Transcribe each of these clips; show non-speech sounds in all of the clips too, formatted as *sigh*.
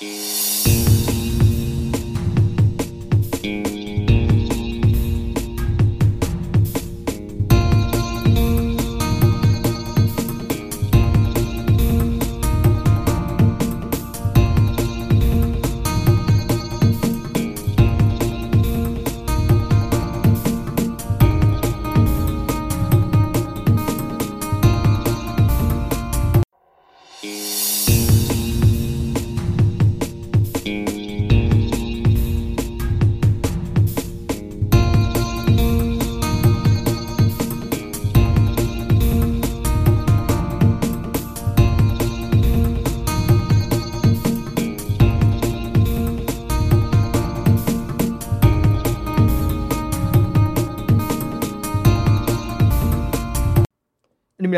你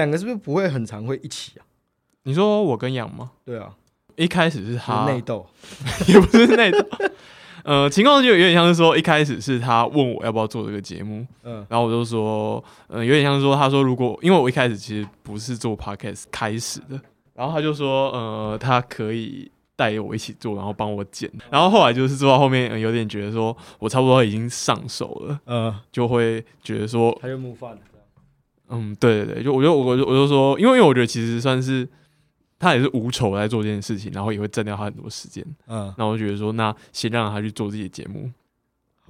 两个是不是不会很常会一起啊？你说我跟杨吗？对啊，一开始是他内斗，*laughs* 也不是内斗。呃，情况就有点像是说，一开始是他问我要不要做这个节目，嗯然后我就说，呃，有点像是说，他说如果因为我一开始其实不是做 podcast 开始的，然后他就说，呃，他可以带我一起做，然后帮我剪，然后后来就是做到后面，呃有点觉得说我差不多已经上手了，嗯，就会觉得说，他就木饭了。嗯，对对对，就我就我就我就说，因为因为我觉得其实算是他也是无酬来做这件事情，然后也会占掉他很多时间，嗯，那我就觉得说，那先让他去做自己的节目，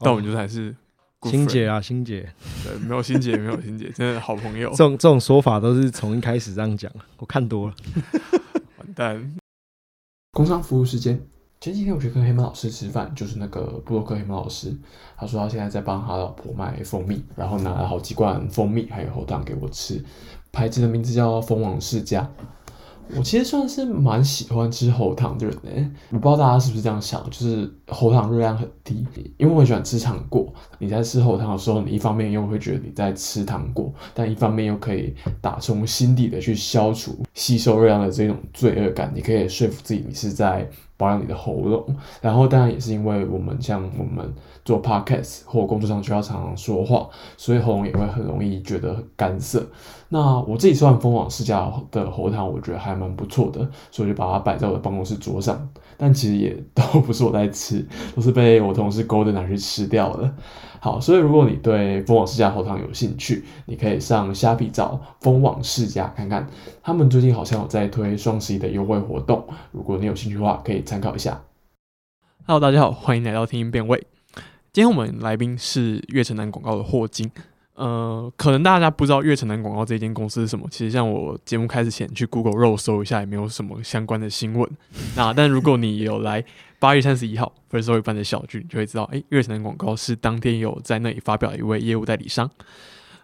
但我们就是还是欣姐啊，心姐，对，没有心姐，没有心姐，真的好朋友这，种这种说法都是从一开始这样讲，我看多了。完蛋。工商服务时间。前几天我去跟黑猫老师吃饭，就是那个布洛克黑猫老师，他说他现在在帮他老婆卖蜂蜜，然后拿了好几罐蜂蜜还有喉糖给我吃，牌子的名字叫蜂王世家。我其实算是蛮喜欢吃喉糖的人呢，我不知道大家是不是这样想，就是喉糖热量很低，因为我喜欢吃糖果。你在吃喉糖的时候，你一方面又会觉得你在吃糖果，但一方面又可以打从心底的去消除吸收热量的这种罪恶感，你可以说服自己你是在保养你的喉咙。然后当然也是因为我们像我们做 podcast 或工作上需要常常说话，所以喉咙也会很容易觉得干涩。那我自己算蜂王世家的喉糖，我觉得还蛮不错的，所以就把它摆在我的办公室桌上。但其实也都不是我在吃，都是被我同事勾的拿去吃掉了。好，所以如果你对蜂王世家喉糖有兴趣，你可以上虾皮找蜂王世家看看，他们最近好像有在推双十一的优惠活动，如果你有兴趣的话，可以参考一下。Hello，大家好，欢迎来到听音辨位。今天我们来宾是悦城南广告的霍金。呃，可能大家不知道悦城南广告这间公司是什么。其实像我节目开始前去 Google 肉搜一下，也没有什么相关的新闻。那但如果你有来八月三十一号 First Story 办的小聚，你就会知道，诶，悦城的广告是当天有在那里发表一位业务代理商。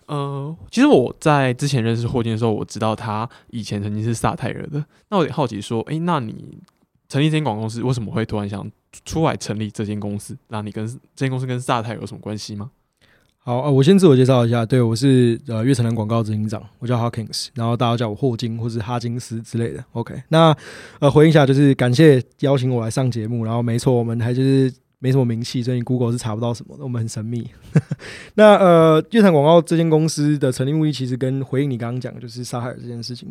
呃，其实我在之前认识霍金的时候，我知道他以前曾经是萨泰尔的。那我也好奇说，诶，那你成立这间广告公司，为什么会突然想出来成立这间公司？那你跟这间公司跟萨泰有什么关系吗？好，呃，我先自我介绍一下，对我是呃悦城南广告执行长，我叫 Hawkins，然后大家叫我霍金或是哈金斯之类的。OK，那呃回应一下，就是感谢邀请我来上节目，然后没错，我们还就是没什么名气，所以 Google 是查不到什么的，我们很神秘。*laughs* 那呃悦城广告这间公司的成立目的，其实跟回应你刚刚讲，就是沙海尔这件事情，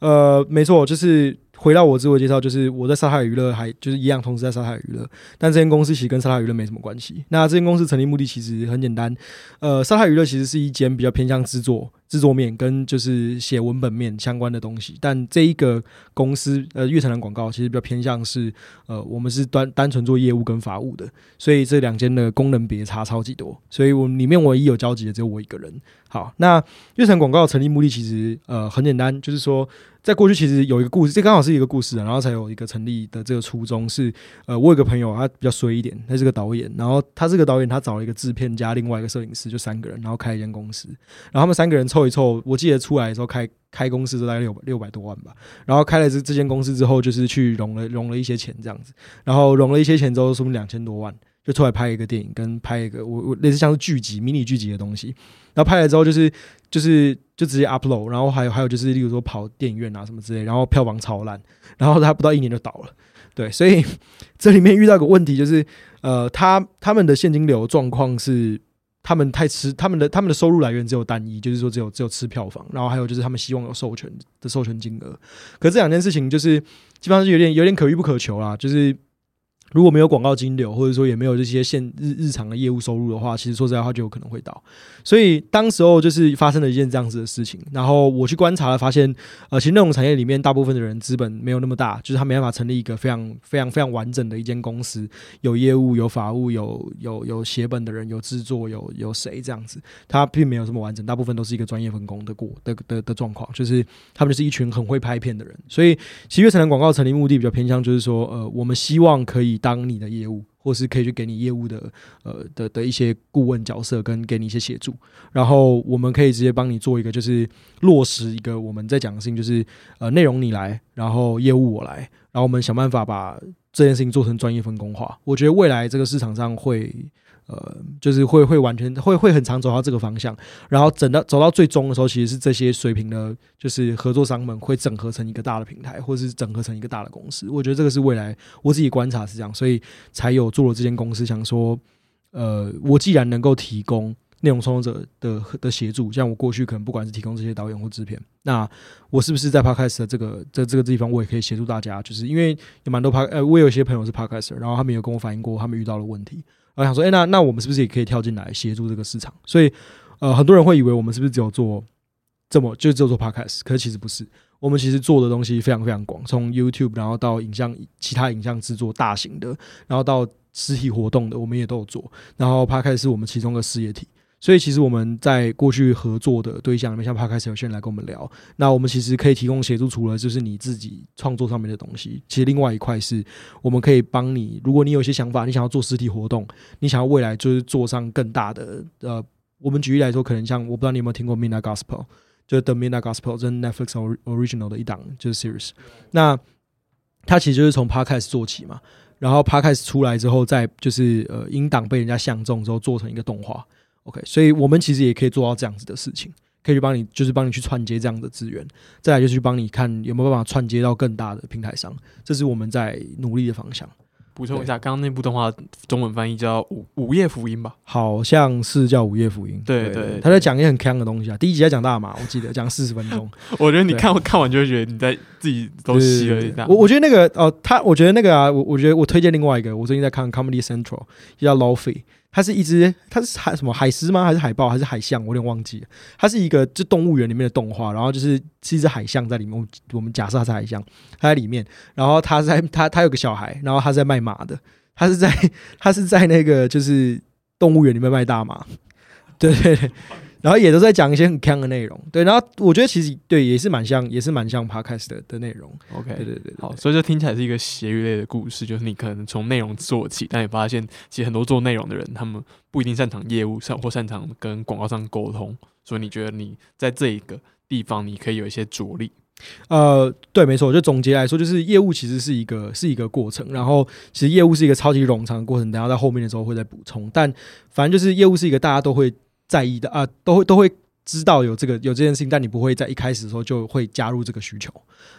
呃，没错，就是回到我自我介绍，就是我在沙海娱乐还就是一样，同时在沙海娱乐，但这间公司其实跟沙海娱乐没什么关系。那这间公司成立目的其实很简单，呃，沙海娱乐其实是一间比较偏向制作、制作面跟就是写文本面相关的东西，但这一个公司呃悦城南广告其实比较偏向是呃我们是单单纯做业务跟法务的，所以这两间的功能别差超级多，所以我里面唯一有交集的只有我一个人。好，那悦城广告成立目的其实呃很简单，就是说。在过去其实有一个故事，这刚好是一个故事，然后才有一个成立的这个初衷是，呃，我有个朋友他比较衰一点，他是个导演，然后他是个导演，他找了一个制片加另外一个摄影师，就三个人，然后开一间公司，然后他们三个人凑一凑，我记得出来的时候开开公司都大概六六百多万吧，然后开了这这间公司之后，就是去融了融了一些钱这样子，然后融了一些钱之后，说不定两千多万。就出来拍一个电影，跟拍一个我我类似像是剧集、迷你剧集的东西，然后拍了之后就是就是就直接 upload，然后还有还有就是例如说跑电影院啊什么之类，然后票房超烂，然后他不到一年就倒了，对，所以 *laughs* 这里面遇到个问题就是，呃，他他们的现金流状况是他们太吃他们的他们的收入来源只有单一，就是说只有只有吃票房，然后还有就是他们希望有授权的授权金额，可这两件事情就是基本上是有点有点可遇不可求啦，就是。如果没有广告金流，或者说也没有这些现日日常的业务收入的话，其实说实在话就有可能会倒。所以当时候就是发生了一件这样子的事情，然后我去观察了，发现呃，其实内容产业里面大部分的人资本没有那么大，就是他没办法成立一个非常非常非常完整的一间公司，有业务、有法务、有有有写本的人、有制作、有有谁这样子，他并没有这么完整，大部分都是一个专业分工的过的的的状况，就是他们就是一群很会拍片的人。所以其实月城南广告成立目的比较偏向就是说，呃，我们希望可以当你的业务。或是可以去给你业务的呃的的一些顾问角色，跟给你一些协助，然后我们可以直接帮你做一个，就是落实一个我们在讲的事情，就是呃内容你来，然后业务我来，然后我们想办法把这件事情做成专业分工化。我觉得未来这个市场上会。呃，就是会会完全会会很长走到这个方向，然后整到走到最终的时候，其实是这些水平的，就是合作商们会整合成一个大的平台，或者是整合成一个大的公司。我觉得这个是未来我自己观察是这样，所以才有做了这间公司，想说，呃，我既然能够提供内容创作者的的协助，像我过去可能不管是提供这些导演或制片，那我是不是在 Podcast 的这个这这个地方，我也可以协助大家？就是因为有蛮多 Pod，呃，我有一些朋友是 Podcaster，然后他们有跟我反映过他们遇到的问题。我想说，哎，那那我们是不是也可以跳进来协助这个市场？所以，呃，很多人会以为我们是不是只有做这么就只有做 podcast，可是其实不是。我们其实做的东西非常非常广，从 YouTube 然后到影像其他影像制作大型的，然后到实体活动的，我们也都有做。然后 podcast 是我们其中的事业体。所以其实我们在过去合作的对象里面，像 Podcast 有些人来跟我们聊，那我们其实可以提供协助，除了就是你自己创作上面的东西，其实另外一块是我们可以帮你，如果你有一些想法，你想要做实体活动，你想要未来就是做上更大的，呃，我们举例来说，可能像我不知道你有没有听过 Mina Gospel，就是 The Mina Gospel，这是 Netflix original 的一档就是 series，那它其实就是从 Podcast 做起嘛，然后 Podcast 出来之后，再就是呃音档被人家相中之后，做成一个动画。OK，所以我们其实也可以做到这样子的事情，可以去帮你，就是帮你去串接这样的资源，再来就是去帮你看有没有办法串接到更大的平台上，这是我们在努力的方向。补充一下，刚刚那部动画中文翻译叫《午午夜福音》吧？好像是叫《午夜福音》。对对，他在讲一些很坑的东西啊。第一集在讲大麻，我记得讲四十分钟。*laughs* 我觉得你看看完就会觉得你在自己都吸了一下。我我觉得那个哦，他我觉得那个啊，我我觉得我推荐另外一个，我最近在看 Comedy Central，叫 Lofi。它是一只，它是海什么海狮吗？还是海豹？还是海象？我有点忘记了。它是一个就动物园里面的动画，然后就是是一只海象在里面。我们假设它是海象，它在里面，然后它在它它有个小孩，然后它在卖马的，它是在它是在那个就是动物园里面卖大马，对对。然后也都在讲一些很坑的内容，对。然后我觉得其实对也是蛮像，也是蛮像 podcast 的的内容。OK，对对对，好。所以这听起来是一个斜鱼类的故事，就是你可能从内容做起，但你发现其实很多做内容的人，他们不一定擅长业务上或擅长跟广告商沟通，所以你觉得你在这一个地方你可以有一些着力。呃，对，没错。就总结来说，就是业务其实是一个是一个过程，然后其实业务是一个超级冗长的过程，等下在后面的时候会再补充。但反正就是业务是一个大家都会。在意的啊，都会都会知道有这个有这件事情，但你不会在一开始的时候就会加入这个需求，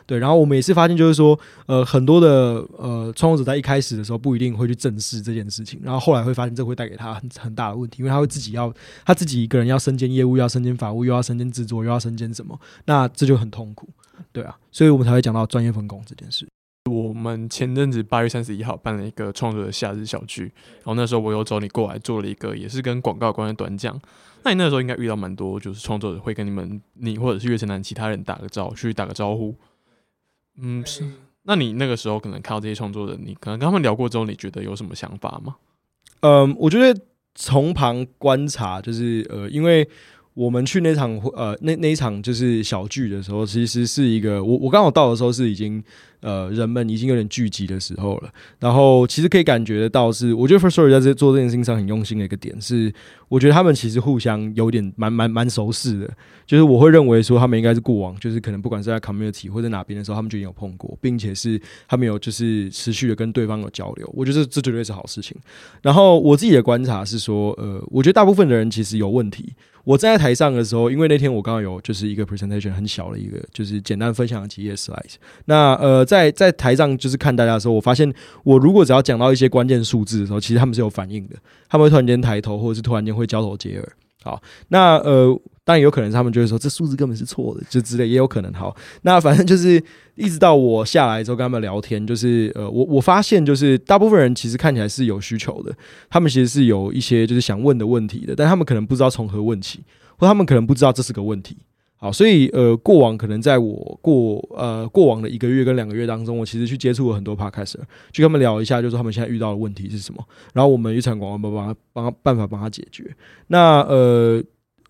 对。然后我们也是发现，就是说，呃，很多的呃创作者在一开始的时候不一定会去正视这件事情，然后后来会发现这会带给他很很大的问题，因为他会自己要他自己一个人要身兼业务，要身兼法务，又要身兼制作，又要身兼什么，那这就很痛苦，对啊。所以我们才会讲到专业分工这件事。我们前阵子八月三十一号办了一个创作的夏日小聚，然后那时候我有找你过来做了一个，也是跟广告有关的短讲。那你那时候应该遇到蛮多，就是创作者会跟你们，你或者是乐城南其他人打个招呼，去打个招呼。嗯，是。那你那个时候可能看到这些创作者，你可能跟他们聊过之后，你觉得有什么想法吗？嗯，我觉得从旁观察，就是呃，因为。我们去那场呃那那一场就是小聚的时候，其实是一个我我刚好到的时候是已经呃人们已经有点聚集的时候了。然后其实可以感觉得到是，我觉得 First Story 在这做这件事情上很用心的一个点是，我觉得他们其实互相有点蛮蛮蛮熟识的。就是我会认为说他们应该是过往就是可能不管是在 Community 或者哪边的时候，他们就已经有碰过，并且是他们有就是持续的跟对方有交流。我觉得这绝对是好事情。然后我自己的观察是说，呃，我觉得大部分的人其实有问题。我站在台上的时候，因为那天我刚刚有就是一个 presentation 很小的一个，就是简单分享了几页 slides。那呃，在在台上就是看大家的时候，我发现我如果只要讲到一些关键数字的时候，其实他们是有反应的，他们会突然间抬头，或者是突然间会交头接耳。好，那呃。当然有可能，他们就会说这数字根本是错的，就之类也有可能。好，那反正就是一直到我下来之后跟他们聊天，就是呃，我我发现就是大部分人其实看起来是有需求的，他们其实是有一些就是想问的问题的，但他们可能不知道从何问起，或他们可能不知道这是个问题。好，所以呃，过往可能在我过呃过往的一个月跟两个月当中，我其实去接触了很多 podcast，去跟他们聊一下，就是他们现在遇到的问题是什么，然后我们预产广告帮他帮他办法帮他解决。那呃。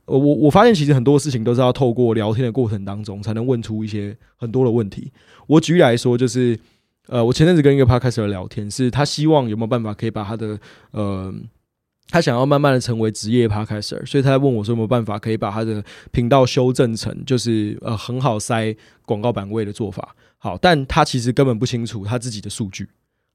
我我发现其实很多事情都是要透过聊天的过程当中，才能问出一些很多的问题。我举例来说，就是呃，我前阵子跟一个 podcast 聊天，是他希望有没有办法可以把他的呃，他想要慢慢的成为职业 podcaster，所以他在问我说有没有办法可以把他的频道修正成就是呃很好塞广告版位的做法。好，但他其实根本不清楚他自己的数据。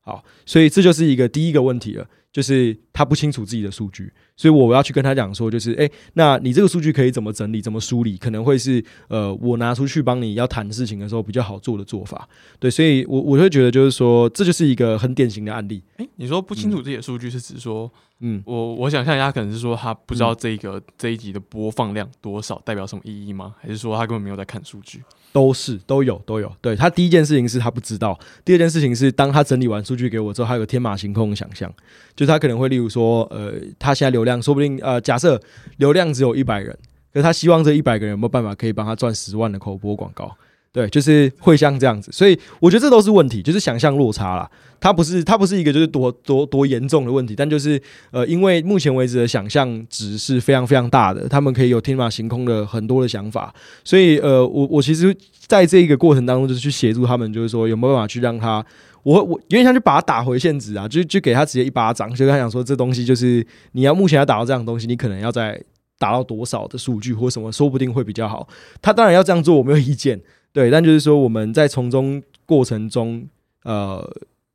好，所以这就是一个第一个问题了。就是他不清楚自己的数据，所以我要去跟他讲说，就是诶，那你这个数据可以怎么整理、怎么梳理，可能会是呃，我拿出去帮你要谈事情的时候比较好做的做法。对，所以我我会觉得就是说，这就是一个很典型的案例。诶，你说不清楚自己的数据是指说，嗯，我我想象一下，可能是说他不知道这个这一集的播放量多少代表什么意义吗？还是说他根本没有在看数据？都是都有都有。对他第一件事情是他不知道，第二件事情是当他整理完数据给我之后，他有个天马行空的想象，就他可能会例如说，呃，他现在流量说不定，呃，假设流量只有一百人，可是他希望这一百个人有没有办法可以帮他赚十万的口播广告？对，就是会像这样子，所以我觉得这都是问题，就是想象落差啦。它不是它不是一个就是多多多严重的问题，但就是呃，因为目前为止的想象值是非常非常大的，他们可以有天马行空的很多的想法，所以呃，我我其实在这一个过程当中，就是去协助他们，就是说有没有办法去让他。我我有点像去把他打回现值啊，就就给他直接一巴掌，就跟他讲说，这东西就是你要目前要打到这样的东西，你可能要再达到多少的数据或什么，说不定会比较好。他当然要这样做，我没有意见，对。但就是说我们在从中过程中，呃，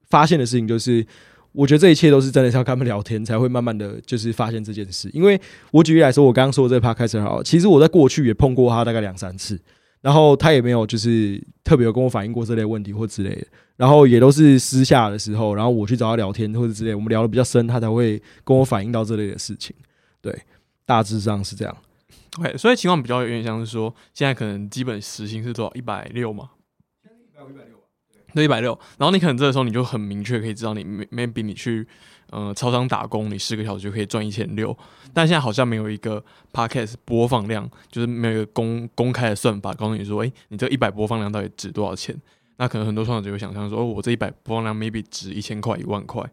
发现的事情就是，我觉得这一切都是真的是要跟他们聊天才会慢慢的就是发现这件事。因为我举例来说，我刚刚说的这趴开始好，其实我在过去也碰过他大概两三次。然后他也没有就是特别有跟我反映过这类问题或之类的，然后也都是私下的时候，然后我去找他聊天或者之类，我们聊的比较深，他才会跟我反映到这类的事情。对，大致上是这样。OK，所以情况比较有点像是说，现在可能基本时薪是多少？一百六嘛？一百五、一百六对，一百六。然后你可能这个时候你就很明确可以知道，你没没比你去。呃，超商打工，你四个小时就可以赚一千六，但现在好像没有一个 podcast 播放量，就是没有一个公公开的算法告诉你说，哎，你这一百播放量到底值多少钱？那可能很多创作者会想象说，哦，我这一百播放量 maybe 值一千块、一万块。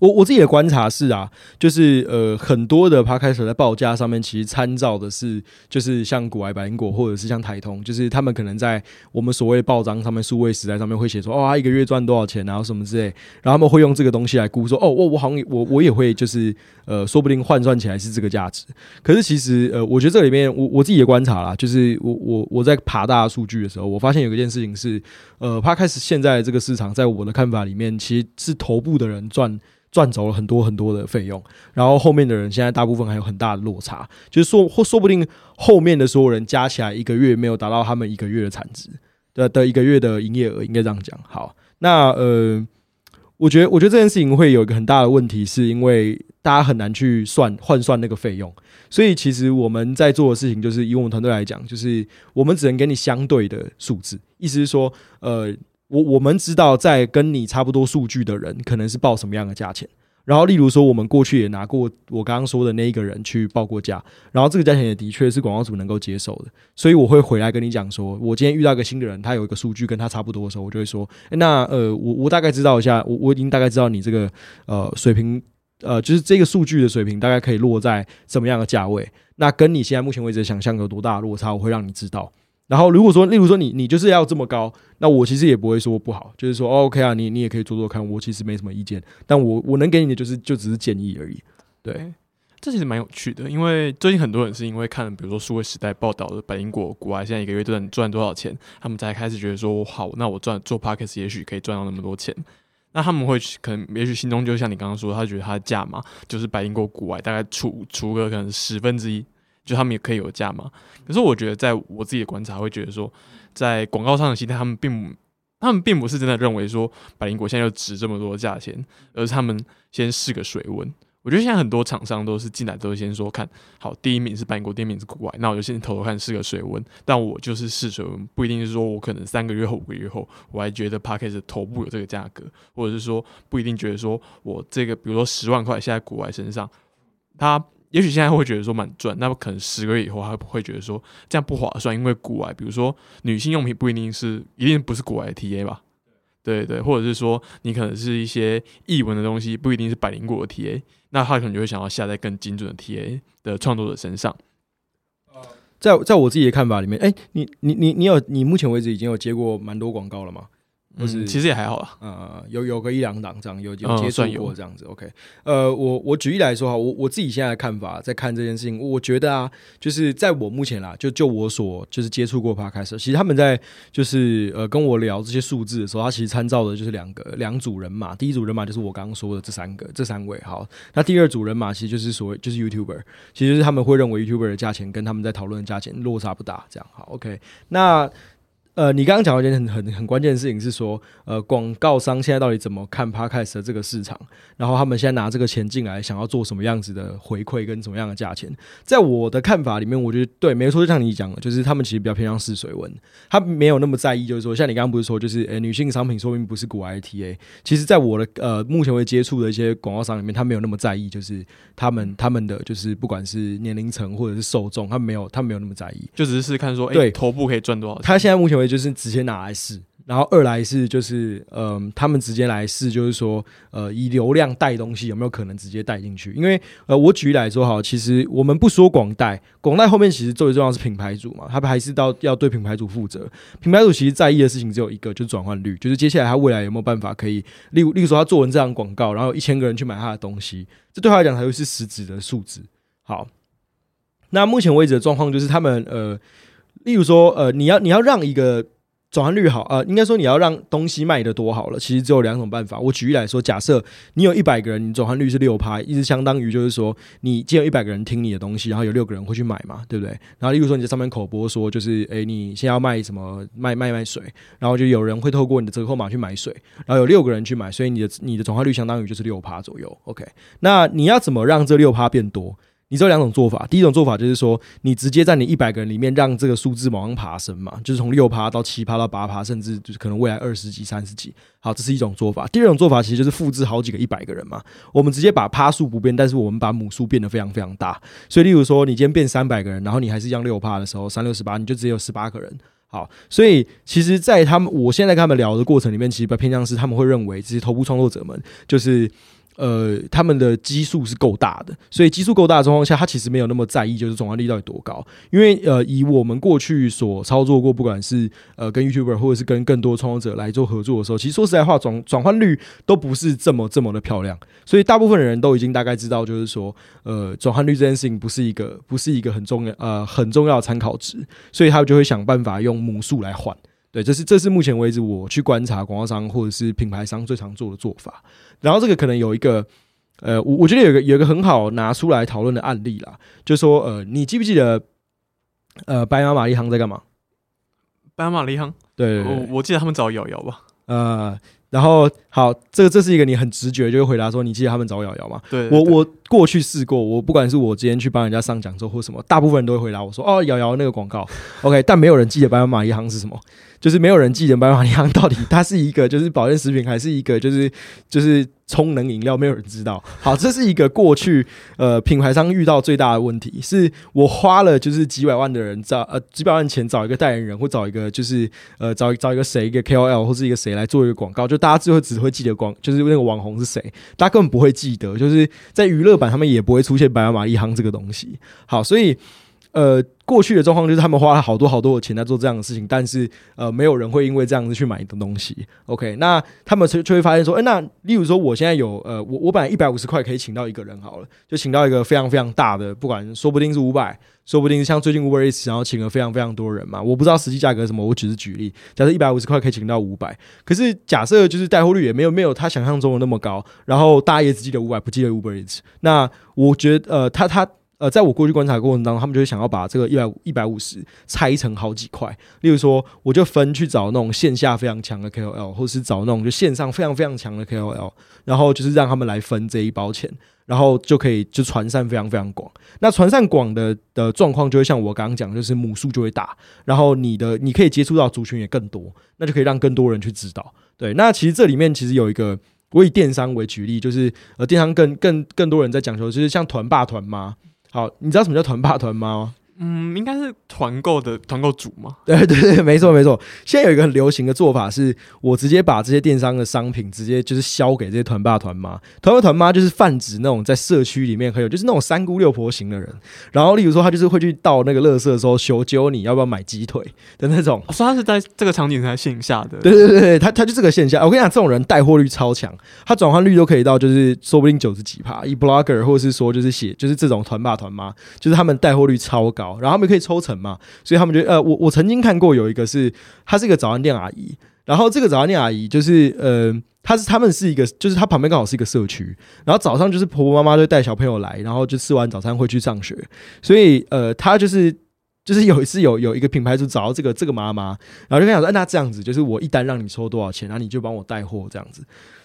我我自己的观察是啊，就是呃很多的 p 开 d 在报价上面其实参照的是，就是像古埃百灵果或者是像台通，就是他们可能在我们所谓报章上面、数位时代上面会写说，哦，他一个月赚多少钱，然后什么之类，然后他们会用这个东西来估说，哦，我我好像我我也会就是呃，说不定换算起来是这个价值。可是其实呃，我觉得这里面我我自己的观察啦，就是我我我在爬大数据的时候，我发现有一件事情是，呃，他开始现在这个市场，在我的看法里面，其实是头部的人赚。赚走了很多很多的费用，然后后面的人现在大部分还有很大的落差，就是说或说不定后面的所有人加起来一个月没有达到他们一个月的产值的的一个月的营业额，应该这样讲。好，那呃，我觉得我觉得这件事情会有一个很大的问题，是因为大家很难去算换算那个费用，所以其实我们在做的事情就是以我们团队来讲，就是我们只能给你相对的数字，意思是说，呃。我我们知道，在跟你差不多数据的人，可能是报什么样的价钱。然后，例如说，我们过去也拿过我刚刚说的那一个人去报过价，然后这个价钱也的确是广告组能够接受的。所以，我会回来跟你讲说，我今天遇到一个新的人，他有一个数据跟他差不多的时候，我就会说，那呃，我我大概知道一下，我我已经大概知道你这个呃水平，呃，就是这个数据的水平大概可以落在什么样的价位。那跟你现在目前为止想象有多大的落差，我会让你知道。然后如果说，例如说你你就是要这么高，那我其实也不会说不好，就是说 OK 啊，你你也可以做做看，我其实没什么意见，但我我能给你的就是就只是建议而已。对，这其实蛮有趣的，因为最近很多人是因为看，比如说数位时代报道的白英国国外现在一个月都能赚多少钱，他们才开始觉得说好，那我赚做 Parkes 也许可以赚到那么多钱，那他们会可能也许心中就像你刚刚说，他觉得他的价码就是白英国国外大概除除个可能十分之一。就他们也可以有价嘛？可是我觉得，在我自己的观察，会觉得说，在广告上的心态，他们并他们并不是真的认为说百灵果现在就值这么多价钱，而是他们先试个水温。我觉得现在很多厂商都是进来都先说看好第一名是百国，第二名是国外，那我就先偷偷看试个水温。但我就是试水温，不一定是说我可能三个月后、五个月后，我还觉得 p a c k a g e 头部有这个价格，或者是说不一定觉得说我这个比如说十万块现在国外身上，它也许现在会觉得说蛮赚，那么可能十个月以后他会觉得说这样不划算，因为国外比如说女性用品不一定是一定不是国外的 TA 吧。对对，或者是说你可能是一些译文的东西，不一定是百灵果的 TA，那他可能就会想要下在更精准的 TA 的创作者身上。在在我自己的看法里面，哎，你你你你有你目前为止已经有接过蛮多广告了吗？不是，其实也还好啦。呃，有有个一两档这样，有有接触过这样子。OK，呃，我我举例来说哈，我我自己现在的看法，在看这件事情，我觉得啊，就是在我目前啦，就就我所就是接触过 p 开始，其实他们在就是呃跟我聊这些数字的时候，他其实参照的就是两个两组人马。第一组人马就是我刚刚说的这三个这三位，好，那第二组人马其实就是所谓就是 YouTuber，其实是他们会认为 YouTuber 的价钱跟他们在讨论的价钱落差不大，这样好。OK，那。呃，你刚刚讲到一件很很很关键的事情是说，呃，广告商现在到底怎么看 Podcast 的这个市场？然后他们现在拿这个钱进来，想要做什么样子的回馈跟什么样的价钱？在我的看法里面，我觉得对，没错，就像你讲的，就是他们其实比较偏向试水温，他没有那么在意，就是说，像你刚刚不是说，就是呃，女性商品说明不是古 ITA，其实，在我的呃目前为接触的一些广告商里面，他没有那么在意，就是他们他们的就是不管是年龄层或者是受众，他没有他没有那么在意，就只是看说，对，头部可以赚多少？他现在目前为就是直接拿来试，然后二来是就是，嗯，他们直接来试，就是说，呃，以流量带东西有没有可能直接带进去？因为，呃，我举例来说哈，其实我们不说广代，广代后面其实最重要是品牌主嘛，他们还是到要对品牌主负责。品牌主其实在意的事情只有一个，就是转换率，就是接下来他未来有没有办法可以，例如，例如说他做完这样广告，然后一千个人去买他的东西，这对他来讲才会是实质的数字。好，那目前为止的状况就是他们，呃。例如说，呃，你要你要让一个转换率好，呃，应该说你要让东西卖的多好了，其实只有两种办法。我举例来说，假设你有一百个人，你转换率是六趴，意思相当于就是说，你既有一百个人听你的东西，然后有六个人会去买嘛，对不对？然后例如说你在上面口播说，就是诶，你先要卖什么卖卖卖水，然后就有人会透过你的折扣码去买水，然后有六个人去买，所以你的你的转换率相当于就是六趴左右。OK，那你要怎么让这六趴变多？你只有两种做法，第一种做法就是说，你直接在你一百个人里面让这个数字往上爬升嘛，就是从六趴到七趴到八趴，甚至就是可能未来二十几、三十几。好，这是一种做法。第二种做法其实就是复制好几个一百个人嘛，我们直接把趴数不变，但是我们把母数变得非常非常大。所以，例如说，你今天变三百个人，然后你还是一样六趴的时候，三六十八，你就只有十八个人。好，所以其实，在他们我现在跟他们聊的过程里面，其实比较偏向是他们会认为这些头部创作者们就是。呃，他们的基数是够大的，所以基数够大的状况下，他其实没有那么在意，就是转换率到底多高。因为呃，以我们过去所操作过，不管是呃跟 YouTuber 或者是跟更多创作者来做合作的时候，其实说实在话，转转换率都不是这么这么的漂亮。所以大部分的人都已经大概知道，就是说，呃，转换率这件事情不是一个不是一个很重要呃很重要的参考值，所以他就会想办法用母数来换。对，这是这是目前为止我去观察广告商或者是品牌商最常做的做法。然后这个可能有一个，呃，我我觉得有个有一个很好拿出来讨论的案例啦，就说呃，你记不记得，呃，白马玛丽行在干嘛？白马玛丽行，对，我我记得他们找瑶瑶吧。呃，然后好，这个这是一个你很直觉就会回答说，你记得他们找瑶瑶吗？对，我我过去试过，我不管是我今天去帮人家上讲座或什么，大部分人都会回答我说，哦，瑶瑶那个广告，OK，但没有人记得白马玛丽行是什么。就是没有人记得白马利行到底它是一个就是保健食品还是一个就是就是充能饮料，没有人知道。*laughs* 好，这是一个过去呃品牌商遇到最大的问题，是我花了就是几百万的人找呃几百万钱找一个代言人或找一个就是呃找找一个谁一个 KOL 或是一个谁来做一个广告，就大家最后只会记得广就是那个网红是谁，大家根本不会记得，就是在娱乐版他们也不会出现白马利行这个东西。好，所以。呃，过去的状况就是他们花了好多好多的钱在做这样的事情，但是呃，没有人会因为这样子去买的东西。OK，那他们就就会发现说，哎，那例如说我现在有呃，我我本来一百五十块可以请到一个人好了，就请到一个非常非常大的，不管说不定是五百，说不定是像最近 Uber Eats 然后请了非常非常多人嘛，我不知道实际价格什么，我只是举例，假设一百五十块可以请到五百，可是假设就是带货率也没有没有他想象中的那么高，然后大家也只记得五百，不记得 Uber Eats，那我觉得呃，他他。呃，在我过去观察的过程当中，他们就会想要把这个一百一百五十拆成好几块。例如说，我就分去找那种线下非常强的 KOL，或者是找那种就线上非常非常强的 KOL，然后就是让他们来分这一包钱，然后就可以就传散非常非常广。那传散广的的状况就会像我刚刚讲，就是母数就会大，然后你的你可以接触到族群也更多，那就可以让更多人去知道。对，那其实这里面其实有一个。我以电商为举例，就是呃，电商更更更多人在讲求，就是像团爸团妈。好，你知道什么叫团爸团妈吗？嗯，应该是团购的团购组嘛？*laughs* 对对对，没错没错。现在有一个很流行的做法，是我直接把这些电商的商品直接就是销给这些团爸团妈。团爸团妈就是泛指那种在社区里面很有，就是那种三姑六婆型的人。然后，例如说，他就是会去到那个乐色的时候，求救你要不要买鸡腿的那种。说他是在这个场景才线下的。对对对对，他他就这个线下。我跟你讲，这种人带货率超强，他转换率都可以到就是说不定九十几趴。以 blogger 或者是说就是写就是这种团爸团妈，就是他们带货率超高，然后他们可以抽成。嘛，所以他们觉得，呃，我我曾经看过有一个是，她是一个早餐店阿姨，然后这个早餐店阿姨就是，呃，她是他们是一个，就是她旁边刚好是一个社区，然后早上就是婆婆妈妈就带小朋友来，然后就吃完早餐会去上学，所以，呃，她就是就是有一次有有一个品牌就找到这个这个妈妈，然后就跟她说，那这样子就是我一单让你抽多少钱，然后你就帮我带货这样子。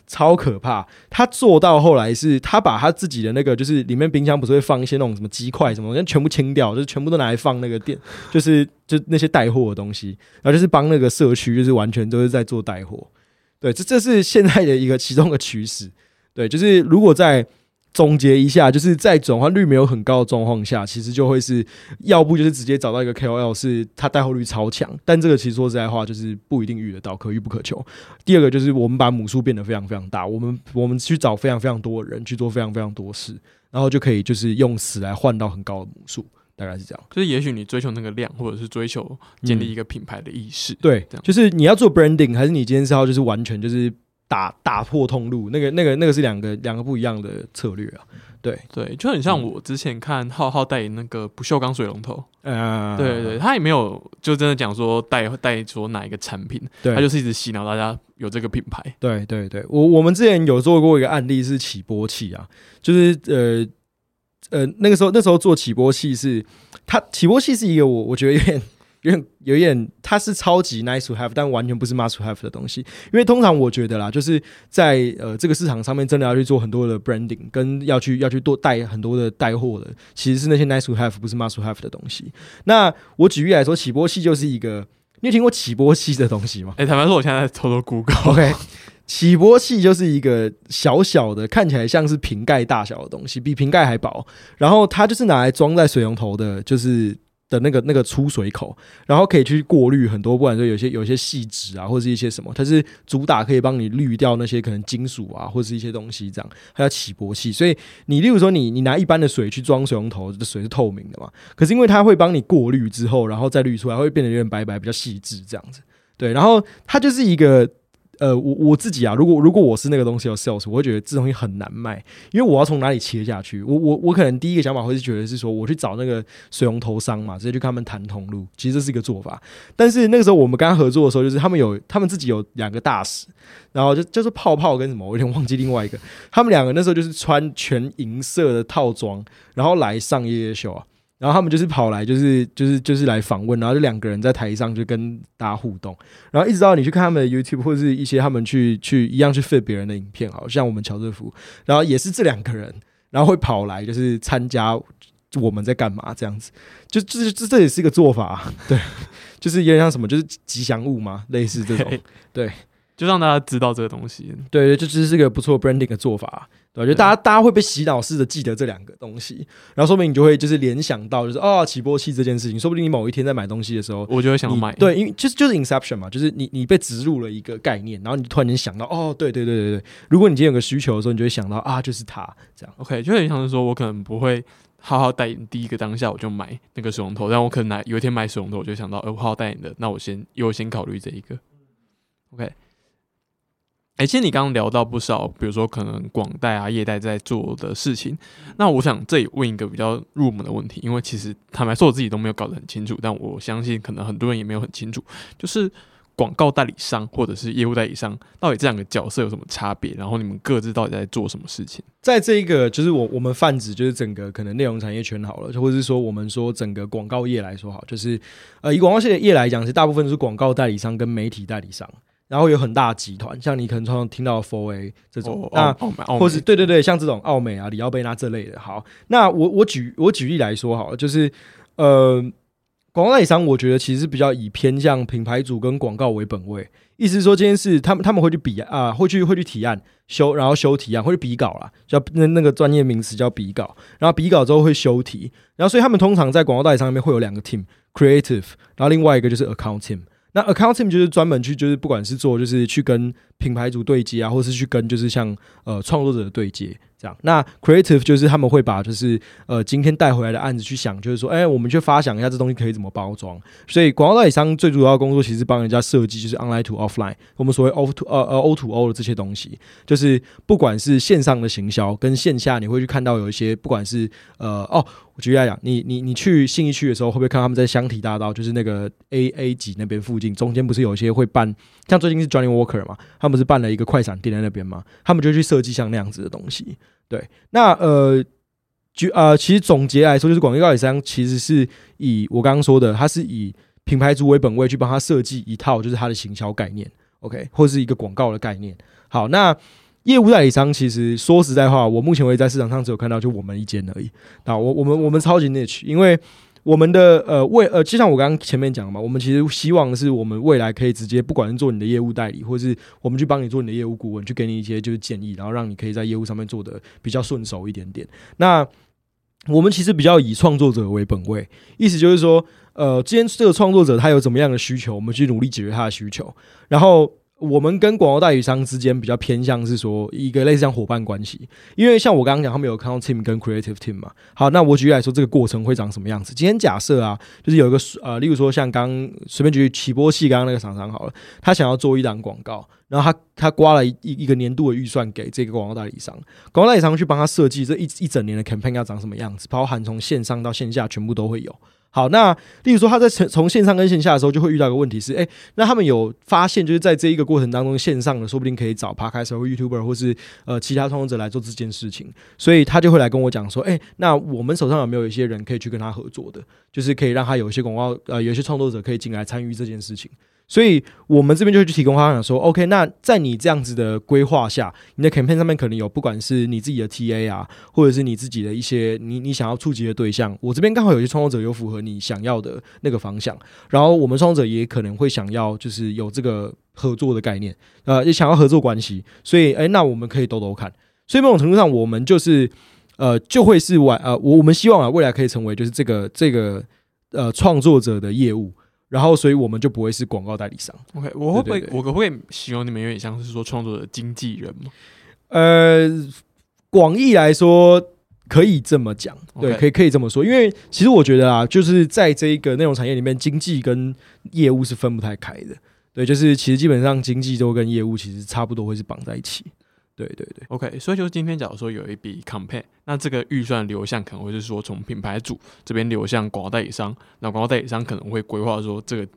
超可怕！他做到后来是，他把他自己的那个，就是里面冰箱不是会放一些那种什么鸡块什么，全部清掉，就是全部都拿来放那个店，*laughs* 就是就那些带货的东西，然后就是帮那个社区，就是完全都是在做带货。对，这这是现在的一个其中的趋势。对，就是如果在。总结一下，就是在转换率没有很高的状况下，其实就会是要不就是直接找到一个 KOL，是他带货率超强，但这个其实说实在话，就是不一定遇得到，可遇不可求。第二个就是我们把母数变得非常非常大，我们我们去找非常非常多的人去做非常非常多事，然后就可以就是用死来换到很高的母数，大概是这样。就是也许你追求那个量，或者是追求建立一个品牌的意识，对，就是你要做 branding，还是你今天是要就是完全就是。打打破通路，那个那个那个是两个两个不一样的策略啊，对对，就很像我之前看浩浩代言那个不锈钢水龙头，嗯，对对，他也没有就真的讲说带带说哪一个产品，他就是一直洗脑大家有这个品牌，对对对，我我们之前有做过一个案例是起波器啊，就是呃呃那个时候那时候做起波器是它起波器是一个我我觉得有点。有点有点，它是超级 nice to have，但完全不是 must have 的东西。因为通常我觉得啦，就是在呃这个市场上面，真的要去做很多的 branding，跟要去要去多带很多的带货的，其实是那些 nice to have，不是 must have 的东西。那我举例来说，起波器就是一个，你有听过起波器的东西吗？*laughs* 哎，坦白说，我现在偷偷 Google。OK，起波器就是一个小小的，看起来像是瓶盖大小的东西，比瓶盖还薄。然后它就是拿来装在水龙头的，就是。的那个那个出水口，然后可以去过滤很多，不管说有些有些细纸啊，或是一些什么，它是主打可以帮你滤掉那些可能金属啊，或是一些东西这样，它叫起波器。所以你例如说你你拿一般的水去装水龙头的水是透明的嘛，可是因为它会帮你过滤之后，然后再滤出来会变得有点白白，比较细致这样子。对，然后它就是一个。呃，我我自己啊，如果如果我是那个东西的 sales，我会觉得这东西很难卖，因为我要从哪里切下去？我我我可能第一个想法会是觉得是说，我去找那个水龙头商嘛，直接去跟他们谈通路，其实这是一个做法。但是那个时候我们刚刚合作的时候，就是他们有他们自己有两个大使，然后就就是泡泡跟什么，我有点忘记另外一个，他们两个那时候就是穿全银色的套装，然后来上夜夜秀啊。然后他们就是跑来，就是就是就是来访问，然后就两个人在台上就跟大家互动，然后一直到你去看他们的 YouTube 或者是一些他们去去一样去 fit 别人的影片，好像我们乔瑟夫，然后也是这两个人，然后会跑来就是参加我们在干嘛这样子，就这这这也是一个做法，对，*laughs* 就是有点像什么，就是吉祥物嘛，类似这种，对，就让大家知道这个东西，对对，这其实是个不错 branding 的做法。对，就大家大家会被洗脑式的记得这两个东西，然后说明你就会就是联想到就是哦起波器这件事情，说不定你某一天在买东西的时候，我就会想买。对，因为就是就是 inception 嘛，就是你你被植入了一个概念，然后你突然间想到哦，对对对对对，如果你今天有个需求的时候，你就会想到啊，就是它这样。OK，就很像是说我可能不会好好代言第一个当下我就买那个水龙头，但我可能有一天买水龙头，我就想到呃，我好好代言的，那我先优先考虑这一个。OK。哎，其实你刚刚聊到不少，比如说可能广代啊、业代在做的事情。那我想这里问一个比较入门的问题，因为其实坦白说我自己都没有搞得很清楚，但我相信可能很多人也没有很清楚，就是广告代理商或者是业务代理商，到底这两个角色有什么差别？然后你们各自到底在做什么事情？在这一个就是我我们泛指就是整个可能内容产业圈好了，或者是说我们说整个广告业来说好，就是呃以广告业业来讲，是大部分是广告代理商跟媒体代理商，然后有很大的集团，像你可能常常听到 Four A 这种，哦那或是对对对，像这种奥美啊、里奥贝纳这类的。好，那我我举我举例来说好了，就是呃，广告代理商，我觉得其实是比较以偏向品牌主跟广告为本位。意思是说，这件事他们他们会去比啊、会去会去提案修，然后修提案，会去比稿啦，叫那那个专业名词叫比稿。然后比稿之后会修题，然后所以他们通常在广告代理商里面会有两个 team，creative，然后另外一个就是 account team。那 account team 就是专门去，就是不管是做就是去跟品牌主对接啊，或是去跟就是像呃创作者的对接。这样。那 creative 就是他们会把就是呃今天带回来的案子去想，就是说，哎、我们去发想一下这东西可以怎么包装。所以广告代理商最主要的工作其实帮人家设计，就是 online to offline，我们所谓 off to 呃呃 O to O 的这些东西，就是不管是线上的行销跟线下，你会去看到有一些不管是呃哦。我举例来讲，你你你去信义区的时候，会不会看他们在香体大道，就是那个 A A 级那边附近，中间不是有一些会办，像最近是 Johnny Walker 嘛，他们不是办了一个快闪店在那边嘛，他们就去设计像那样子的东西。对，那呃，就呃，其实总结来说，就是广告代理商其实是以我刚刚说的，它是以品牌主为本位去帮他设计一套就是它的行销概念，OK，或是一个广告的概念。好，那业务代理商其实说实在话，我目前为止在市场上只有看到就我们一间而已。那，我我们我们超级 niche，因为我们的呃未呃，就像我刚刚前面讲嘛，我们其实希望是我们未来可以直接，不管是做你的业务代理，或是我们去帮你做你的业务顾问，去给你一些就是建议，然后让你可以在业务上面做的比较顺手一点点。那我们其实比较以创作者为本位，意思就是说，呃，今天这个创作者他有怎么样的需求，我们去努力解决他的需求，然后。我们跟广告代理商之间比较偏向是说一个类似像伙伴关系，因为像我刚刚讲，他们有 account team 跟 creative team 嘛。好，那我举例来说，这个过程会长什么样子？今天假设啊，就是有一个呃，例如说像刚随便举起波器刚刚那个厂商好了，他想要做一档广告，然后他他刮了一一个年度的预算给这个广告代理商，广告代理商去帮他设计这一一整年的 campaign 要长什么样子，包含从线上到线下全部都会有。好，那例如说他在从从线上跟线下的时候，就会遇到一个问题是，哎、那他们有发现，就是在这一个过程当中，线上的说不定可以找 p 开 d 或 YouTuber 或是呃其他创作者来做这件事情，所以他就会来跟我讲说，哎、那我们手上有没有一些人可以去跟他合作的，就是可以让他有一些广告呃有一些创作者可以进来参与这件事情。所以我们这边就会去提供方向，说 OK，那在你这样子的规划下，你的 campaign 上面可能有不管是你自己的 TA 啊，或者是你自己的一些你你想要触及的对象，我这边刚好有些创作者有符合你想要的那个方向，然后我们创作者也可能会想要就是有这个合作的概念，呃，也想要合作关系，所以诶，那我们可以兜兜看，所以某种程度上，我们就是呃就会是未呃我我们希望啊未来可以成为就是这个这个呃创作者的业务。然后，所以我们就不会是广告代理商。OK，我会不会我可不可以形容你们有点像是说创作的经纪人吗？呃，广义来说可以这么讲，对可以可以这么说。因为其实我觉得啊，就是在这一个内容产业里面，经济跟业务是分不太开的。对，就是其实基本上经济都跟业务其实差不多会是绑在一起。对对对，OK，所以就是今天假如说有一笔 campaign，那这个预算流向可能会是说从品牌主这边流向广告代理商，那广告代理商可能会规划说这个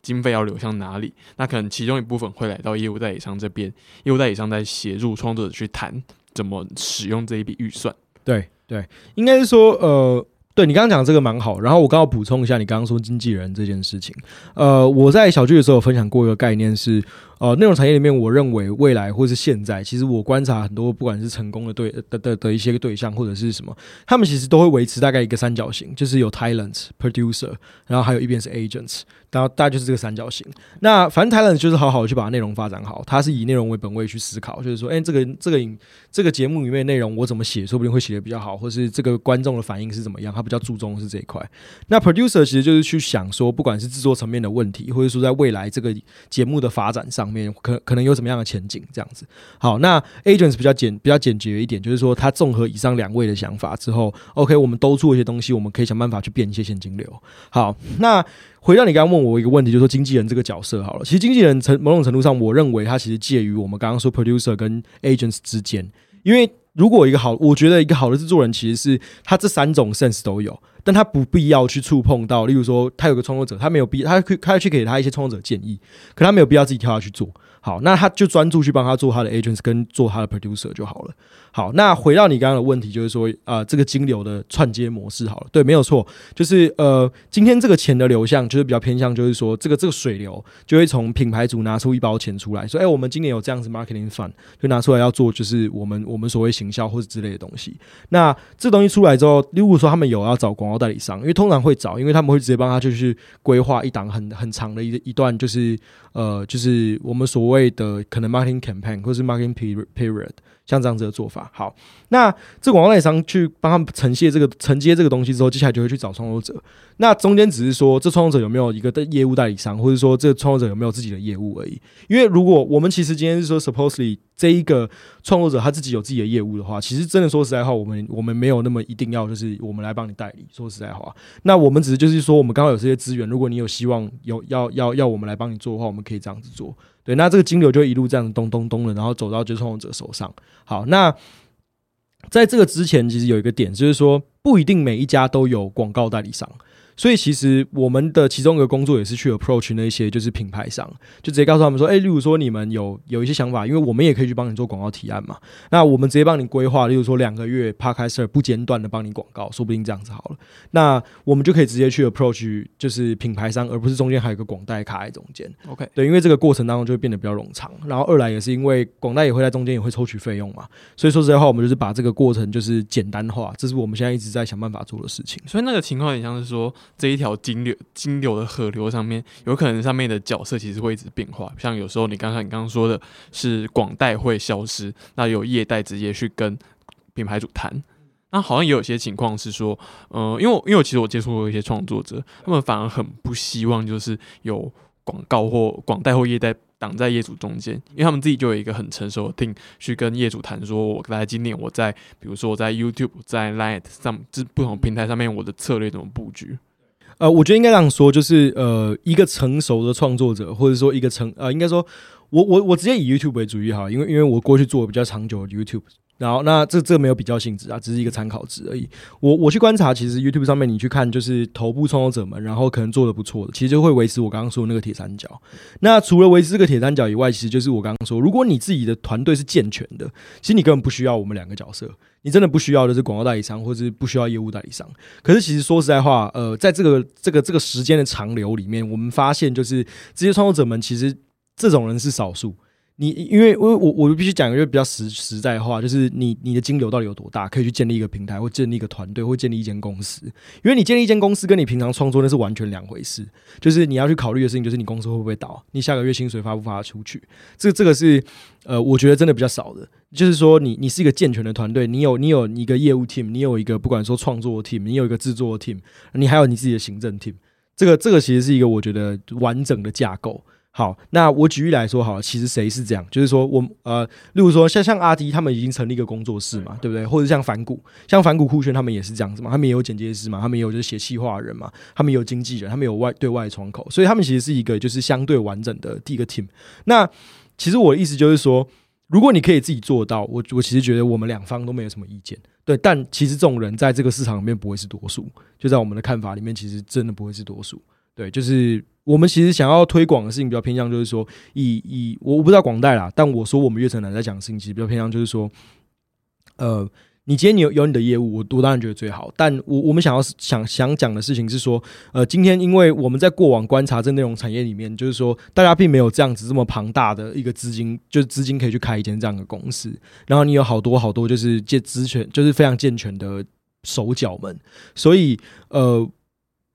经费要流向哪里，那可能其中一部分会来到业务代理商这边，业务代理商在协助创作者去谈怎么使用这一笔预算。对对，应该是说，呃，对你刚刚讲这个蛮好。然后我刚好补充一下，你刚刚说经纪人这件事情。呃，我在小聚的时候有分享过一个概念是，呃，内容产业里面，我认为未来或是现在，其实我观察很多不管是成功的对的的的一些对象或者是什么，他们其实都会维持大概一个三角形，就是有 talent、producer，然后还有一边是 agents，然后大概就是这个三角形。那反正 talent 就是好好的去把内容发展好，它是以内容为本位去思考，就是说，哎、这个这个影这个节目里面内容我怎么写，说不定会写的比较好，或是这个观众的反应是怎么样，他比较注重的是这一块。那 producer 其实就是去想说，不管是制作层面的问题，或者说在未来这个节目的发展上面，可可能有什么样的前景这样子。好，那 agents 比较简比较简洁一点，就是说他综合以上两位的想法之后，OK，我们兜出一些东西，我们可以想办法去变一些现金流。好，那回到你刚刚问我一个问题，就是说经纪人这个角色好了，其实经纪人成某种程度上，我认为他其实介于我们刚刚说 producer 跟 agents 之间，因为如果一个好，我觉得一个好的制作人其实是他这三种 sense 都有，但他不必要去触碰到，例如说他有个创作者，他没有必他可他要去给他一些创作者建议，可他没有必要自己跳下去做。好，那他就专注去帮他做他的 agents 跟做他的 producer 就好了。好，那回到你刚刚的问题，就是说，呃，这个金流的串接模式好了，对，没有错，就是呃，今天这个钱的流向就是比较偏向，就是说，这个这个水流就会从品牌组拿出一包钱出来，说，哎，我们今年有这样子 marketing fund，就拿出来要做，就是我们我们所谓行销或者之类的东西。那这东西出来之后，如果说他们有要找广告代理商，因为通常会找，因为他们会直接帮他就是规划一档很很长的一一段，就是呃，就是我们所谓的可能 marketing campaign 或是 marketing period。像这样子的做法，好，那这广告代理商去帮他们承接这个承接这个东西之后，接下来就会去找创作者。那中间只是说，这创作者有没有一个的业务代理商，或者说这创作者有没有自己的业务而已。因为如果我们其实今天是说，supposedly 这一个创作者他自己有自己的业务的话，其实真的说实在话，我们我们没有那么一定要就是我们来帮你代理。说实在话，那我们只是就是说，我们刚好有这些资源，如果你有希望有要要要我们来帮你做的话，我们可以这样子做。对，那这个金流就一路这样咚咚咚的，然后走到就创者手上。好，那在这个之前，其实有一个点，就是说不一定每一家都有广告代理商。所以其实我们的其中一个工作也是去 approach 那些就是品牌商，就直接告诉他们说，哎，例如说你们有有一些想法，因为我们也可以去帮你做广告提案嘛。那我们直接帮你规划，例如说两个月 p a r k e r 不间断的帮你广告，说不定这样子好了。那我们就可以直接去 approach 就是品牌商，而不是中间还有个广代卡在中间。OK，对，因为这个过程当中就会变得比较冗长。然后二来也是因为广代也会在中间也会抽取费用嘛。所以说实在话，我们就是把这个过程就是简单化，这是我们现在一直在想办法做的事情。所以那个情况很像是说这一条经。金流的河流上面，有可能上面的角色其实会一直变化。像有时候你刚才你刚刚说的是广代会消失，那有业代直接去跟品牌主谈。那好像也有些情况是说，呃，因为因为我其实我接触过一些创作者，他们反而很不希望就是有广告或广代或业代挡在业主中间，因为他们自己就有一个很成熟的 team 去跟业主谈，说我在今年我在比如说我在 YouTube 在 Light 上这不同平台上面我的策略怎么布局。呃，我觉得应该这样说，就是呃，一个成熟的创作者，或者说一个成呃，应该说，我我我直接以 YouTube 为主义哈，因为因为我过去做比较长久的 YouTube。然后，那这这没有比较性质啊，只是一个参考值而已。我我去观察，其实 YouTube 上面你去看，就是头部创作者们，然后可能做的不错的，其实就会维持我刚刚说的那个铁三角。那除了维持这个铁三角以外，其实就是我刚刚说，如果你自己的团队是健全的，其实你根本不需要我们两个角色，你真的不需要的是广告代理商，或者是不需要业务代理商。可是其实说实在话，呃，在这个这个这个时间的长流里面，我们发现就是这些创作者们，其实这种人是少数。你因为我我我必须讲一个比较实实在话，就是你你的金流到底有多大，可以去建立一个平台，或建立一个团队，或建立一间公司。因为你建立一间公司，跟你平常创作那是完全两回事。就是你要去考虑的事情，就是你公司会不会倒，你下个月薪水发不发出去。这这个是呃，我觉得真的比较少的。就是说，你你是一个健全的团队，你有你有一个业务 team，你有一个不管说创作 team，你有一个制作 team，你还有你自己的行政 team。这个这个其实是一个我觉得完整的架构。好，那我举例来说，好，其实谁是这样？就是说，我呃，例如说，像像阿迪他们已经成立一个工作室嘛，对不对？或者像反骨，像反骨酷炫他们也是这样子嘛，他们也有剪接师嘛，他们也有就是写气话人嘛，他们也有经纪人，他们有外对外窗口，所以他们其实是一个就是相对完整的第一个 team。那其实我的意思就是说，如果你可以自己做到，我我其实觉得我们两方都没有什么意见，对。但其实这种人在这个市场里面不会是多数，就在我们的看法里面，其实真的不会是多数，对，就是。我们其实想要推广的事情比较偏向，就是说，以以我我不知道广代啦，但我说我们悦城南在讲的事情，其实比较偏向，就是说，呃，你今天你有有你的业务，我我当然觉得最好，但我我们想要想想讲的事情是说，呃，今天因为我们在过往观察这内容产业里面，就是说，大家并没有这样子这么庞大的一个资金，就是资金可以去开一间这样的公司，然后你有好多好多就是健资权，就是非常健全的手脚们，所以呃。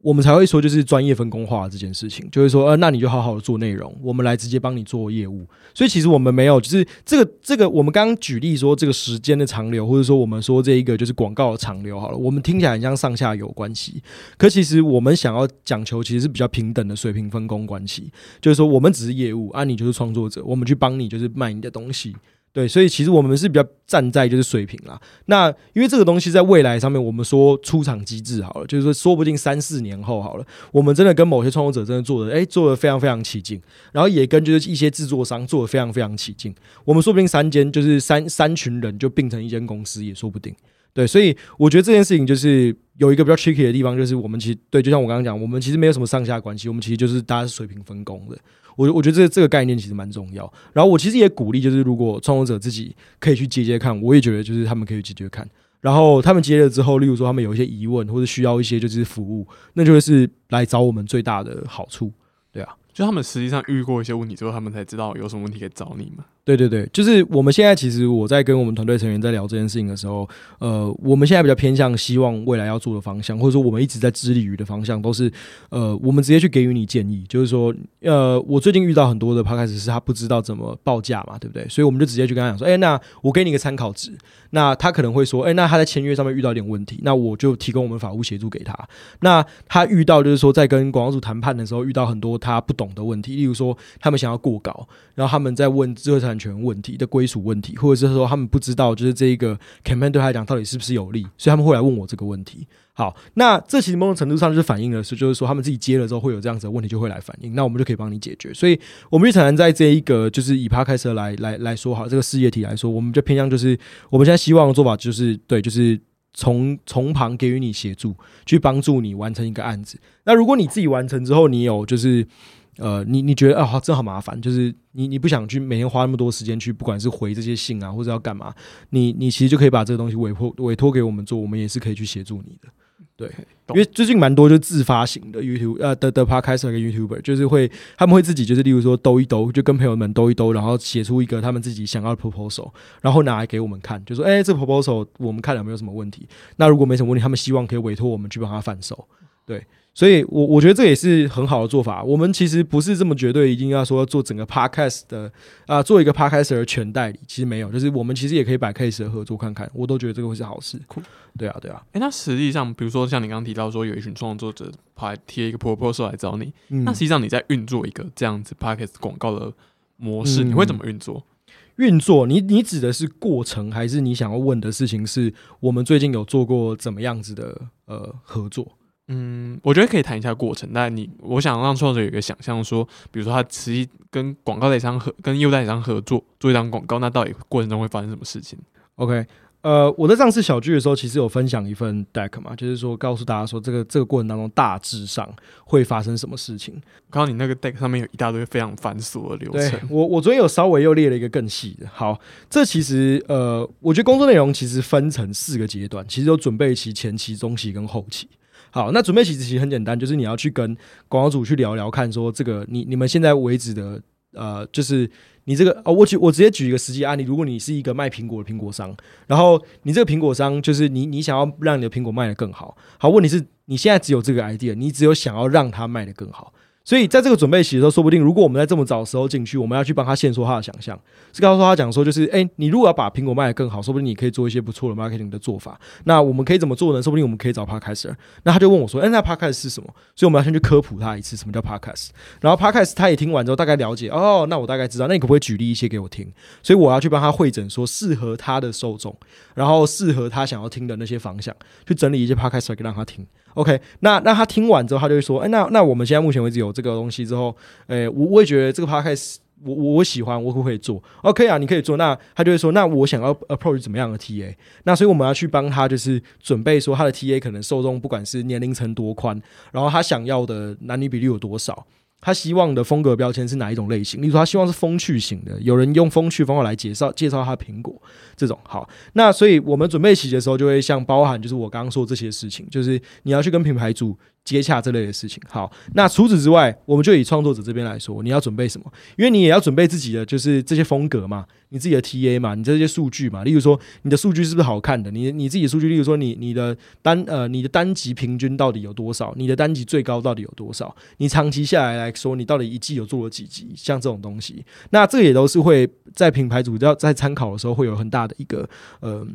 我们才会说，就是专业分工化这件事情，就是说，呃，那你就好好的做内容，我们来直接帮你做业务。所以其实我们没有，就是这个这个，我们刚刚举例说这个时间的长流，或者说我们说这一个就是广告的长流，好了，我们听起来很像上下游关系，可其实我们想要讲求其实是比较平等的水平分工关系，就是说我们只是业务，啊，你就是创作者，我们去帮你就是卖你的东西。对，所以其实我们是比较站在就是水平啦。那因为这个东西在未来上面，我们说出厂机制好了，就是说说不定三四年后好了，我们真的跟某些创作者真的做的，哎，做的非常非常起劲，然后也跟就是一些制作商做的非常非常起劲，我们说不定三间就是三三群人就并成一间公司也说不定。对，所以我觉得这件事情就是有一个比较 tricky 的地方，就是我们其实对，就像我刚刚讲，我们其实没有什么上下关系，我们其实就是大家是水平分工的。我我觉得这这个概念其实蛮重要。然后我其实也鼓励，就是如果创作者自己可以去接接看，我也觉得就是他们可以去接接看。然后他们接了之后，例如说他们有一些疑问或者需要一些就是服务，那就会是来找我们最大的好处。对啊，就他们实际上遇过一些问题之后，他们才知道有什么问题可以找你嘛。对对对，就是我们现在其实我在跟我们团队成员在聊这件事情的时候，呃，我们现在比较偏向希望未来要做的方向，或者说我们一直在致力于的方向，都是呃，我们直接去给予你建议，就是说，呃，我最近遇到很多的 p 开始是他不知道怎么报价嘛，对不对？所以我们就直接去跟他讲说，哎，那我给你一个参考值，那他可能会说，哎，那他在签约上面遇到一点问题，那我就提供我们法务协助给他。那他遇到就是说在跟广告主谈判的时候遇到很多他不懂的问题，例如说他们想要过稿，然后他们在问最后才产权问题的。归属问题，或者是说他们不知道，就是这一个 campaign 对他来讲到底是不是有利，所以他们会来问我这个问题。好，那这其实某种程度上就是反映了是，就是说他们自己接了之后会有这样子的问题，就会来反映，那我们就可以帮你解决。所以，我们日常在这一个就是以 p a 始来来来说，好这个事业体来说，我们就偏向就是我们现在希望的做法就是对，就是从从旁给予你协助，去帮助你完成一个案子。那如果你自己完成之后，你有就是。呃，你你觉得啊，好，真好麻烦，就是你你不想去每天花那么多时间去，不管是回这些信啊，或者要干嘛，你你其实就可以把这个东西委托委托给我们做，我们也是可以去协助你的。对，因为最近蛮多就自发型的 YouTube 呃的的 Podcast 跟 YouTuber，就是会他们会自己就是例如说兜一兜，就跟朋友们兜一兜，然后写出一个他们自己想要的 proposal，然后拿来给我们看，就说哎，这 proposal 我们看了没有什么问题？那如果没什么问题，他们希望可以委托我们去帮他贩售。对。所以，我我觉得这也是很好的做法。我们其实不是这么绝对，一定要说做整个 podcast 的啊，做一个 podcast 的全代理，其实没有。就是我们其实也可以摆 case 的合作看看，我都觉得这个会是好事。对啊，对啊。诶，那实际上，比如说像你刚刚提到说，有一群创作者跑来贴一个 proposal 来找你，那实际上你在运作一个这样子 podcast 广告的模式，你会怎么运作？运作，你你指的是过程，还是你想要问的事情是我们最近有做过怎么样子的呃合作？嗯，我觉得可以谈一下过程。但你，我想让创作者有一个想象，说，比如说他实际跟广告代理商合，跟业务代理商合作做一张广告，那到底过程中会发生什么事情？OK，呃，我在上次小聚的时候，其实有分享一份 deck 嘛，就是说告诉大家说，这个这个过程当中大致上会发生什么事情。刚刚你那个 deck 上面有一大堆非常繁琐的流程，我我昨天有稍微又列了一个更细的。好，这其实呃，我觉得工作内容其实分成四个阶段，其实有准备期、前期、中期跟后期。好，那准备其实其实很简单，就是你要去跟广告主去聊聊，看说这个你你们现在为止的呃，就是你这个哦，我举我直接举一个实际案例，如果你是一个卖苹果的苹果商，然后你这个苹果商就是你你想要让你的苹果卖得更好，好，问题是你现在只有这个 idea，你只有想要让它卖得更好。所以在这个准备期的时候，说不定如果我们在这么早的时候进去，我们要去帮他限缩他的想象，是告诉他讲说，就是哎，你如果要把苹果卖得更好，说不定你可以做一些不错的 marketing 的做法。那我们可以怎么做呢？说不定我们可以找 podcast。那他就问我说，哎，那 podcast 是什么？所以我们要先去科普他一次什么叫 podcast。然后 podcast 他也听完之后大概了解，哦，那我大概知道。那你可不可以举例一些给我听？所以我要去帮他会诊，说适合他的受众，然后适合他想要听的那些方向，去整理一些 podcast 给让他听。OK，那那他听完之后，他就会说：“哎，那那我们现在目前为止有这个东西之后，诶，我我也觉得这个 podcast 我我喜欢，我可不可以做？OK 啊，你可以做。那他就会说：那我想要 approach 怎么样的 TA？那所以我们要去帮他，就是准备说他的 TA 可能受众不管是年龄层多宽，然后他想要的男女比例有多少。”他希望的风格标签是哪一种类型？例如，他希望是风趣型的，有人用风趣方法来介绍介绍他苹果这种。好，那所以我们准备起的时候，就会像包含就是我刚刚说这些事情，就是你要去跟品牌主。接洽这类的事情，好，那除此之外，我们就以创作者这边来说，你要准备什么？因为你也要准备自己的，就是这些风格嘛，你自己的 TA 嘛，你这些数据嘛，例如说你的数据是不是好看的？你你自己的数据，例如说你你的单呃你的单集平均到底有多少？你的单集最高到底有多少？你长期下来来说，你到底一季有做了几集？像这种东西，那这也都是会在品牌主要在参考的时候会有很大的一个呃。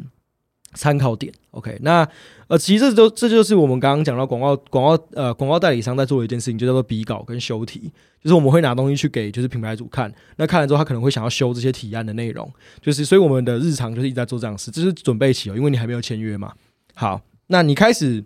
参考点。OK，那呃，其实这都这就是我们刚刚讲到广告广告呃广告代理商在做的一件事情，就叫做比稿跟修题。就是我们会拿东西去给就是品牌主看，那看了之后他可能会想要修这些提案的内容，就是所以我们的日常就是一直在做这样事，这是准备期哦，因为你还没有签约嘛。好，那你开始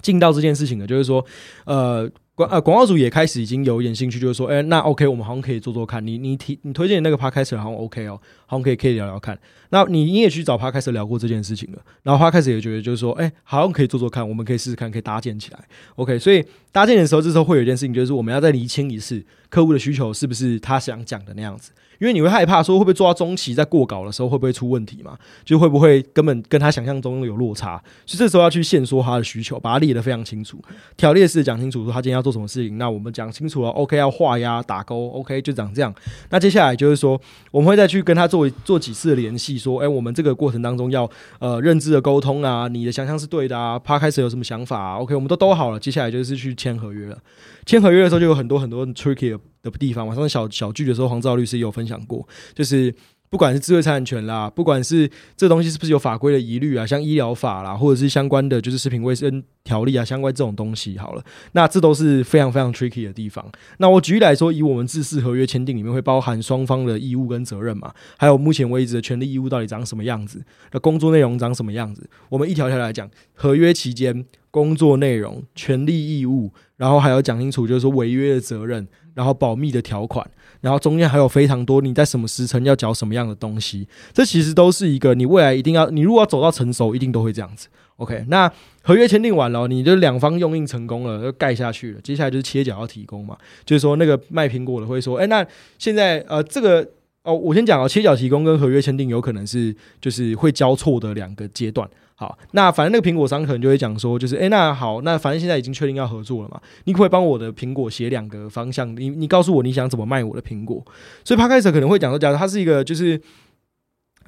进到这件事情了，就是说呃。广呃广告主也开始已经有一点兴趣，就是说，哎，那 OK，我们好像可以做做看。你你提你推荐的那个 p 开始好像 OK 哦，好像可以可以聊聊看。那你你也去找他开始聊过这件事情了，然后他开始也觉得就是说，哎，好像可以做做看，我们可以试试看，可以搭建起来。OK，所以搭建的时候，这时候会有一件事情，就是我们要再厘清一次客户的需求是不是他想讲的那样子。因为你会害怕说会不会做到中期在过稿的时候会不会出问题嘛？就会不会根本跟他想象中有落差？所以这时候要去现说他的需求，把它列得非常清楚，条列式讲清楚，说他今天要做什么事情。那我们讲清楚了，OK，要画押打勾，OK，就长这样。那接下来就是说，我们会再去跟他做做做几次联系，说，哎，我们这个过程当中要呃认知的沟通啊，你的想象是对的啊，他开始有什么想法啊？OK，我们都都好了，接下来就是去签合约了。签合约的时候就有很多很多 tricky 的地方嘛。上小小剧的时候，黄兆律师也有分享过，就是不管是智慧财产权啦，不管是这东西是不是有法规的疑虑啊，像医疗法啦，或者是相关的就是食品卫生条例啊，相关这种东西，好了，那这都是非常非常 tricky 的地方。那我举例来说，以我们自式合约签订里面会包含双方的义务跟责任嘛，还有目前为止的权利义务到底长什么样子，那工作内容长什么样子，我们一条条来讲，合约期间工作内容、权利义务。然后还要讲清楚，就是说违约的责任，然后保密的条款，然后中间还有非常多你在什么时辰要缴什么样的东西，这其实都是一个你未来一定要，你如果要走到成熟，一定都会这样子。OK，那合约签订完了，你就两方用印成功了，就盖下去了。接下来就是切角要提供嘛，就是说那个卖苹果的会说，哎，那现在呃这个哦，我先讲哦，切角提供跟合约签订有可能是就是会交错的两个阶段。好，那反正那个苹果商可能就会讲说，就是哎，那好，那反正现在已经确定要合作了嘛，你可以帮我的苹果写两个方向？你你告诉我你想怎么卖我的苹果？所以 p 开始可能会讲说，假如他是一个就是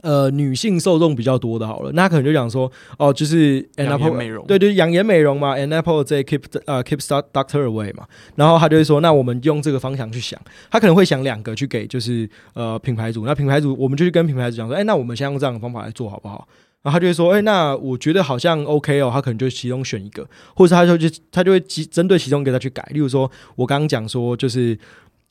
呃女性受众比较多的，好了，那可能就讲说，哦，就是 Apple 美容，对对，养颜美容嘛，An Apple 在 keep 呃 keep start doctor away 嘛，然后他就会说，那我们用这个方向去想，他可能会想两个去给，就是呃品牌主，那品牌主我们就去跟品牌主讲说，哎，那我们先用这样的方法来做好不好？然后他就会说：“哎，那我觉得好像 OK 哦。”他可能就其中选一个，或者他就就他就会针对其中一个他去改。例如说，我刚刚讲说，就是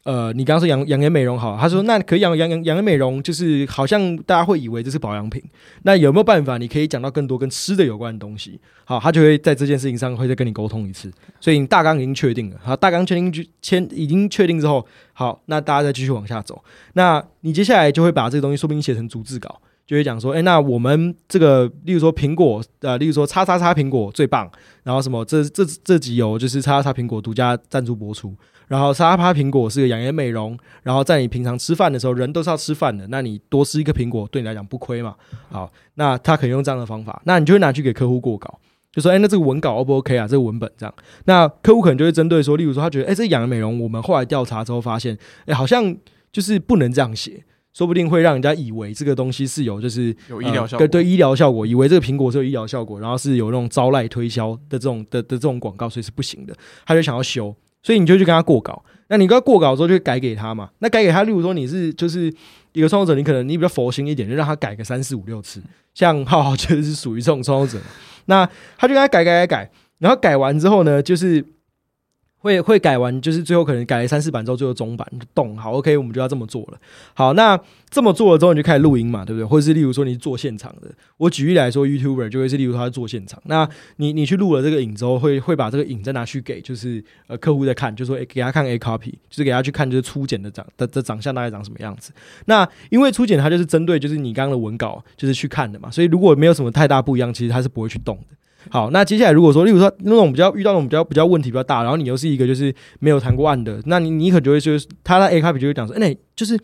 呃，你刚刚说养养颜美容好，他说那可以养养养养颜美容，就是好像大家会以为这是保养品。那有没有办法你可以讲到更多跟吃的有关的东西？好，他就会在这件事情上会再跟你沟通一次。所以你大纲已经确定了，好，大纲确定就签已经确定之后，好，那大家再继续往下走。那你接下来就会把这个东西说不定写成逐字稿。就会讲说，哎，那我们这个，例如说苹果，呃，例如说叉叉叉苹果最棒，然后什么这这这集有就是叉叉叉苹果独家赞助播出，然后叉叉叉苹果是个养颜美容，然后在你平常吃饭的时候，人都是要吃饭的，那你多吃一个苹果对你来讲不亏嘛？好，那他可以用这样的方法，那你就会拿去给客户过稿，就说，哎，那这个文稿 O 不 OK 啊？这个文本这样，那客户可能就会针对说，例如说他觉得，哎，这养颜美容，我们后来调查之后发现，哎，好像就是不能这样写。说不定会让人家以为这个东西是有，就是有医疗效果，对医疗效果，以为这个苹果是有医疗效果，然后是有那种招徕推销的这种的的这种广告，所以是不行的。他就想要修，所以你就去跟他过稿。那你跟他过稿之后，就改给他嘛。那改给他，例如说你是就是一个创作者，你可能你比较佛心一点，就让他改个三四五六次。像浩浩就是属于这种创作者，那他就跟他改改改改，然后改完之后呢，就是。会会改完，就是最后可能改了三四版之后，最后中版就动好，OK，我们就要这么做了。好，那这么做了之后，你就开始录音嘛，对不对？或者是例如说你是做现场的，我举例来说，YouTuber 就会是例如他在做现场，那你你去录了这个影之后，会会把这个影再拿去给就是呃客户在看，就说给他看 A copy，就是给他去看就是初剪的长的的长相大概长什么样子。那因为初剪它就是针对就是你刚刚的文稿就是去看的嘛，所以如果没有什么太大不一样，其实它是不会去动的。好，那接下来如果说，例如说那种比较遇到那种比较比较问题比较大，然后你又是一个就是没有谈过案的，那你你可能就会就是他的 A 卡比就会讲说，哎，就是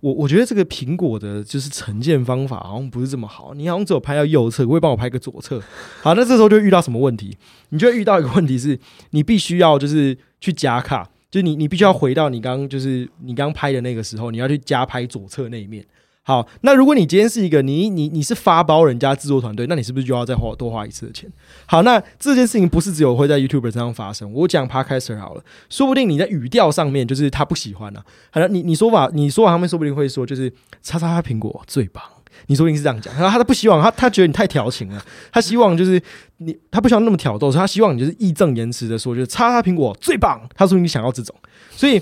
我我觉得这个苹果的就是呈现方法好像不是这么好，你好像只有拍到右侧，会帮我拍个左侧。好，那这时候就遇到什么问题？你就会遇到一个问题是，你必须要就是去加卡，就你你必须要回到你刚就是你刚拍的那个时候，你要去加拍左侧那一面。好，那如果你今天是一个你你你是发包人家制作团队，那你是不是就要再花多花一次的钱？好，那这件事情不是只有会在 YouTube 身上发生。我讲 Podcaster 好了，说不定你在语调上面就是他不喜欢呢。好了，你你说法你说法上面说不定会说就是叉叉苹果最棒，你说不定是这样讲。然后他不希望他他觉得你太调情了，他希望就是你他不希望那么挑逗，所以他希望你就是义正言辞的说，就是叉叉苹果最棒。他说你想要这种，所以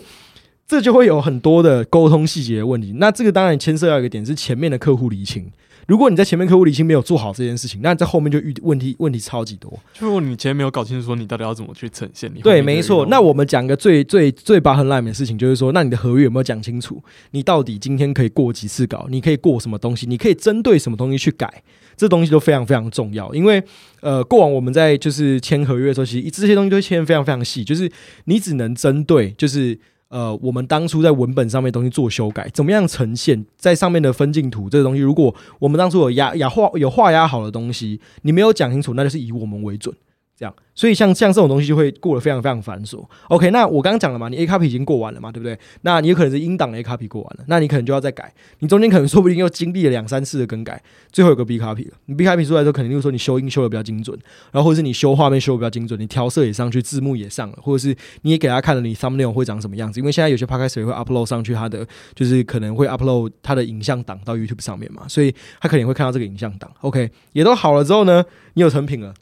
这就会有很多的沟通细节的问题。那这个当然牵涉到一个点是前面的客户厘清。如果你在前面客户理清没有做好这件事情，那在后面就遇问题问题超级多。如果你前面没有搞清楚说你到底要怎么去呈现，你对，没错。那我们讲个最最最拔很烂的事情，就是说，那你的合约有没有讲清楚？你到底今天可以过几次稿？你可以过什么东西？你可以针对什么东西去改？这东西都非常非常重要。因为呃，过往我们在就是签合约的时候，其实这些东西都签非常非常细，就是你只能针对就是。呃，我们当初在文本上面东西做修改，怎么样呈现在上面的分镜图这个东西？如果我们当初有压压画有画压好的东西，你没有讲清楚，那就是以我们为准。这样，所以像像这种东西就会过得非常非常繁琐。OK，那我刚刚讲了嘛，你 A copy 已经过完了嘛，对不对？那你有可能是英档 A copy 过完了，那你可能就要再改。你中间可能说不定又经历了两三次的更改，最后有个 B copy 了。你 B copy 出来之后，肯定就是说你修音修的比较精准，然后或者是你修画面修的比较精准，你调色也上去，字幕也上了，或者是你也给他看了你 thumbnail 会长什么样子。因为现在有些 podcast 也会 upload 上去，他的就是可能会 upload 他的影像档到 YouTube 上面嘛，所以他可能会看到这个影像档。OK，也都好了之后呢，你有成品了。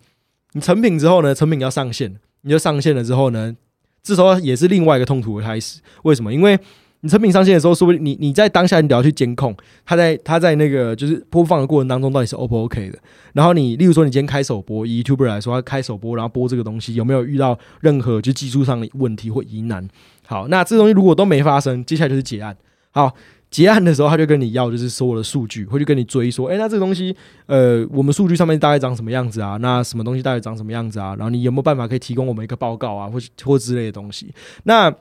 你成品之后呢？成品要上线，你就上线了之后呢？这时候也是另外一个痛苦的开始。为什么？因为你成品上线的时候，说不定你你在当下你得要去监控它在它在那个就是播放的过程当中到底是 O 不 OK 的。然后你例如说你今天开首播，以 YouTuber 来说，他开首播然后播这个东西有没有遇到任何就技术上的问题或疑难？好，那这东西如果都没发生，接下来就是结案。好。结案的时候，他就跟你要，就是所有的数据，会去跟你追说，哎，那这个东西，呃，我们数据上面大概长什么样子啊？那什么东西大概长什么样子啊？然后你有没有办法可以提供我们一个报告啊，或或之类的东西？那。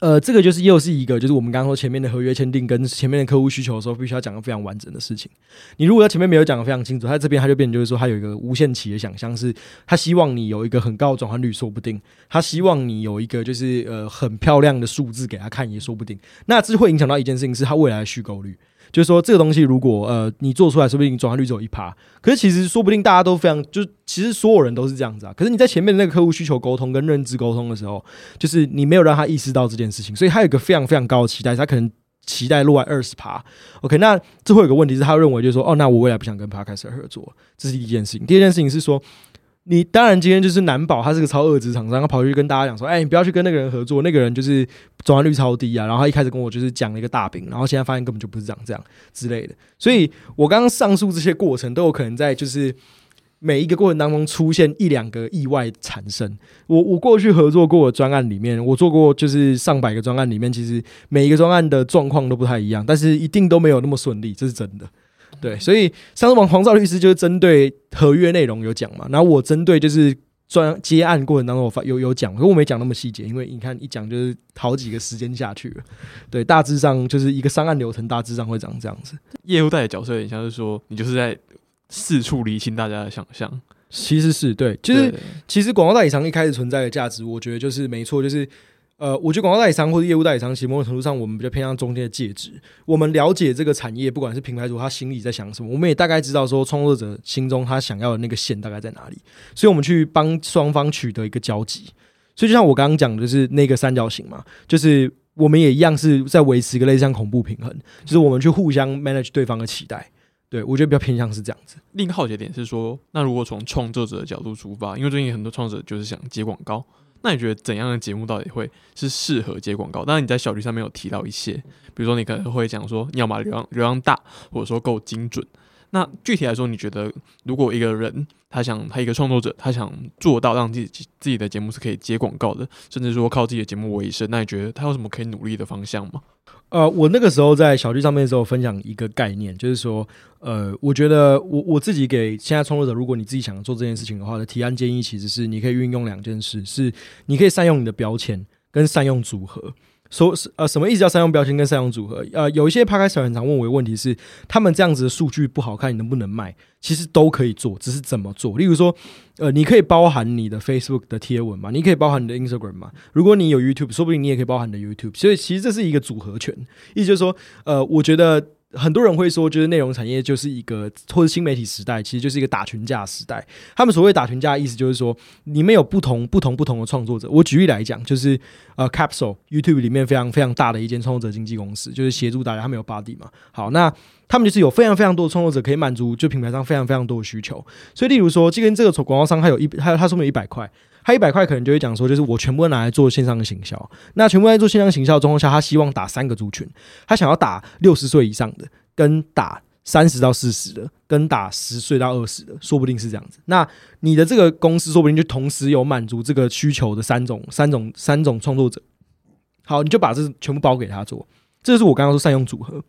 呃，这个就是又是一个，就是我们刚刚说前面的合约签订跟前面的客户需求的时候，必须要讲个非常完整的事情。你如果在前面没有讲的非常清楚，他这边他就变成就是说，他有一个无限期的想象，是他希望你有一个很高的转换率，说不定他希望你有一个就是呃很漂亮的数字给他看，也说不定。那这会影响到一件事情，是他未来的续购率。就是说，这个东西如果呃你做出来，说不定转化率只有一趴。可是其实说不定大家都非常，就其实所有人都是这样子啊。可是你在前面那个客户需求沟通跟认知沟通的时候，就是你没有让他意识到这件事情，所以他有一个非常非常高的期待，他可能期待落在二十趴。OK，那这会有个问题是，他认为就是说，哦，那我未来不想跟 Parker 合作，这是第一件事情。第二件事情是说。你当然今天就是难保他是个超恶职厂商，他跑去跟大家讲说：“哎，你不要去跟那个人合作，那个人就是转换率超低啊。”然后他一开始跟我就是讲了一个大饼，然后现在发现根本就不是这样这样之类的。所以我刚刚上述这些过程都有可能在就是每一个过程当中出现一两个意外产生。我我过去合作过的专案里面，我做过就是上百个专案里面，其实每一个专案的状况都不太一样，但是一定都没有那么顺利，这是真的。对，所以上次王黄兆律师就是针对合约内容有讲嘛，然后我针对就是专接案过程当中我发有有讲，可我没讲那么细节，因为你看一讲就是好几个时间下去了。对，大致上就是一个商案流程，大致上会长这样子。业务代理角色有点像是说，你就是在四处理清大家的想象。其实是对，就是其实广告代理商一开始存在的价值，我觉得就是没错，就是。呃，我觉得广告代理商或者业务代理商，其实某种程度上，我们比较偏向中间的介质。我们了解这个产业，不管是品牌主他心里在想什么，我们也大概知道说创作者心中他想要的那个线大概在哪里，所以我们去帮双方取得一个交集。所以就像我刚刚讲的，就是那个三角形嘛，就是我们也一样是在维持一个类似像恐怖平衡，就是我们去互相 manage 对方的期待。对我觉得比较偏向是这样子。另一个好奇点是说，那如果从创作者的角度出发，因为最近很多创作者就是想接广告。那你觉得怎样的节目到底会是适合接广告？当然你在小绿上面有提到一些，比如说你可能会讲说，你要么流量流量大，或者说够精准。那具体来说，你觉得如果一个人他想他一个创作者，他想做到让自己自己的节目是可以接广告的，甚至说靠自己的节目为生，那你觉得他有什么可以努力的方向吗？呃，我那个时候在小剧上面的时候分享一个概念，就是说，呃，我觉得我我自己给现在创作者，如果你自己想做这件事情的话的提案建议，其实是你可以运用两件事，是你可以善用你的标签跟善用组合。说是呃什么意思叫三用标签跟三用组合？呃，有一些 p 开小很常问我的问题是，他们这样子的数据不好看，你能不能卖？其实都可以做，只是怎么做。例如说，呃，你可以包含你的 Facebook 的贴文嘛？你可以包含你的 Instagram 嘛？如果你有 YouTube，说不定你也可以包含你的 YouTube。所以其实这是一个组合拳，意思就是说，呃，我觉得。很多人会说，就是内容产业就是一个或者新媒体时代，其实就是一个打群架时代。他们所谓打群架的意思就是说，里面有不同、不同、不同的创作者。我举例来讲，就是呃，Capsule YouTube 里面非常非常大的一间创作者经纪公司，就是协助大家，他们有 Body 嘛。好，那他们就是有非常非常多的创作者可以满足就品牌商非常非常多的需求。所以，例如说，就跟这个广告商，他有一他他说明一百块，他一百块可能就会讲说，就是我全部拿来做线上的行销。那全部在做线上行销的状况下，他希望打三个族群，他想要打六十岁以上的，跟打。三十到四十的，跟打十岁到二十的，说不定是这样子。那你的这个公司，说不定就同时有满足这个需求的三种、三种、三种创作者。好，你就把这全部包给他做。这是我刚刚说善用组合。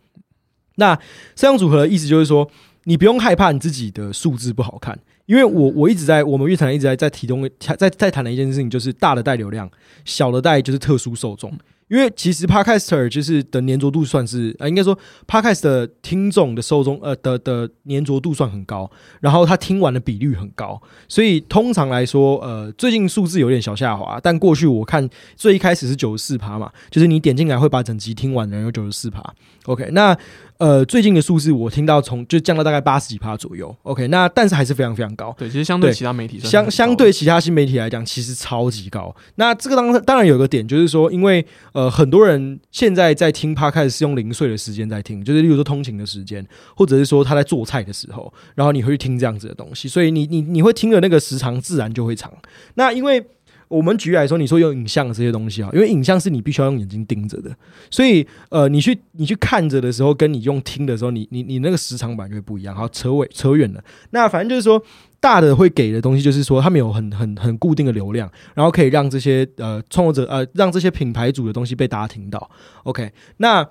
那善用组合的意思就是说，你不用害怕你自己的数字不好看，因为我我一直在我们乐坛一直在在提供在在谈的一件事情，就是大的带流量，小的带就是特殊受众。因为其实 Podcaster 就是的粘着度算是呃，应该说 Podcast 的听众的受众呃的的粘着度算很高，然后他听完的比率很高，所以通常来说，呃，最近数字有点小下滑，但过去我看最一开始是九十四趴嘛，就是你点进来会把整集听完的人有九十四趴。OK，那。呃，最近的数字我听到从就降到大概八十几趴左右。OK，那但是还是非常非常高。对，其实相对其他媒体，相相对其他新媒体来讲，其实超级高。那这个当当然有个点，就是说，因为呃很多人现在在听 Podcast 是用零碎的时间在听，就是例如说通勤的时间，或者是说他在做菜的时候，然后你会去听这样子的东西，所以你你你会听的那个时长自然就会长。那因为我们举来说，你说有影像这些东西啊，因为影像是你必须要用眼睛盯着的，所以呃，你去你去看着的时候，跟你用听的时候，你你你那个时长版就会不一样。好，扯尾扯远了。那反正就是说，大的会给的东西，就是说他们有很很很固定的流量，然后可以让这些呃创作者呃让这些品牌主的东西被大家听到。OK，那。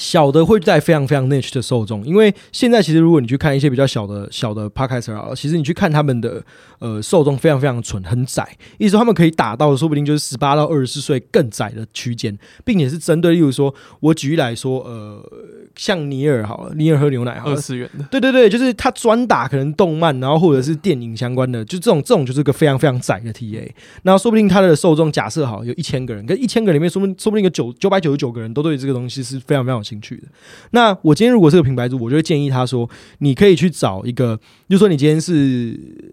小的会在非常非常 niche 的受众，因为现在其实如果你去看一些比较小的小的 podcast 啊，其实你去看他们的呃受众非常非常纯，很窄，意思说他们可以打到的说不定就是十八到二十四岁更窄的区间，并且是针对，例如说我举例来说，呃，像尼尔好了，尼尔喝牛奶，二次元的，对对对，就是他专打可能动漫，然后或者是电影相关的，就这种这种就是个非常非常窄的 TA，那说不定他的受众假设好有一千个人，跟一千个里面说不定说不定有九九百九十九个人都对这个东西是非常非常。兴趣的，那我今天如果是个品牌主，我就会建议他说，你可以去找一个，就说你今天是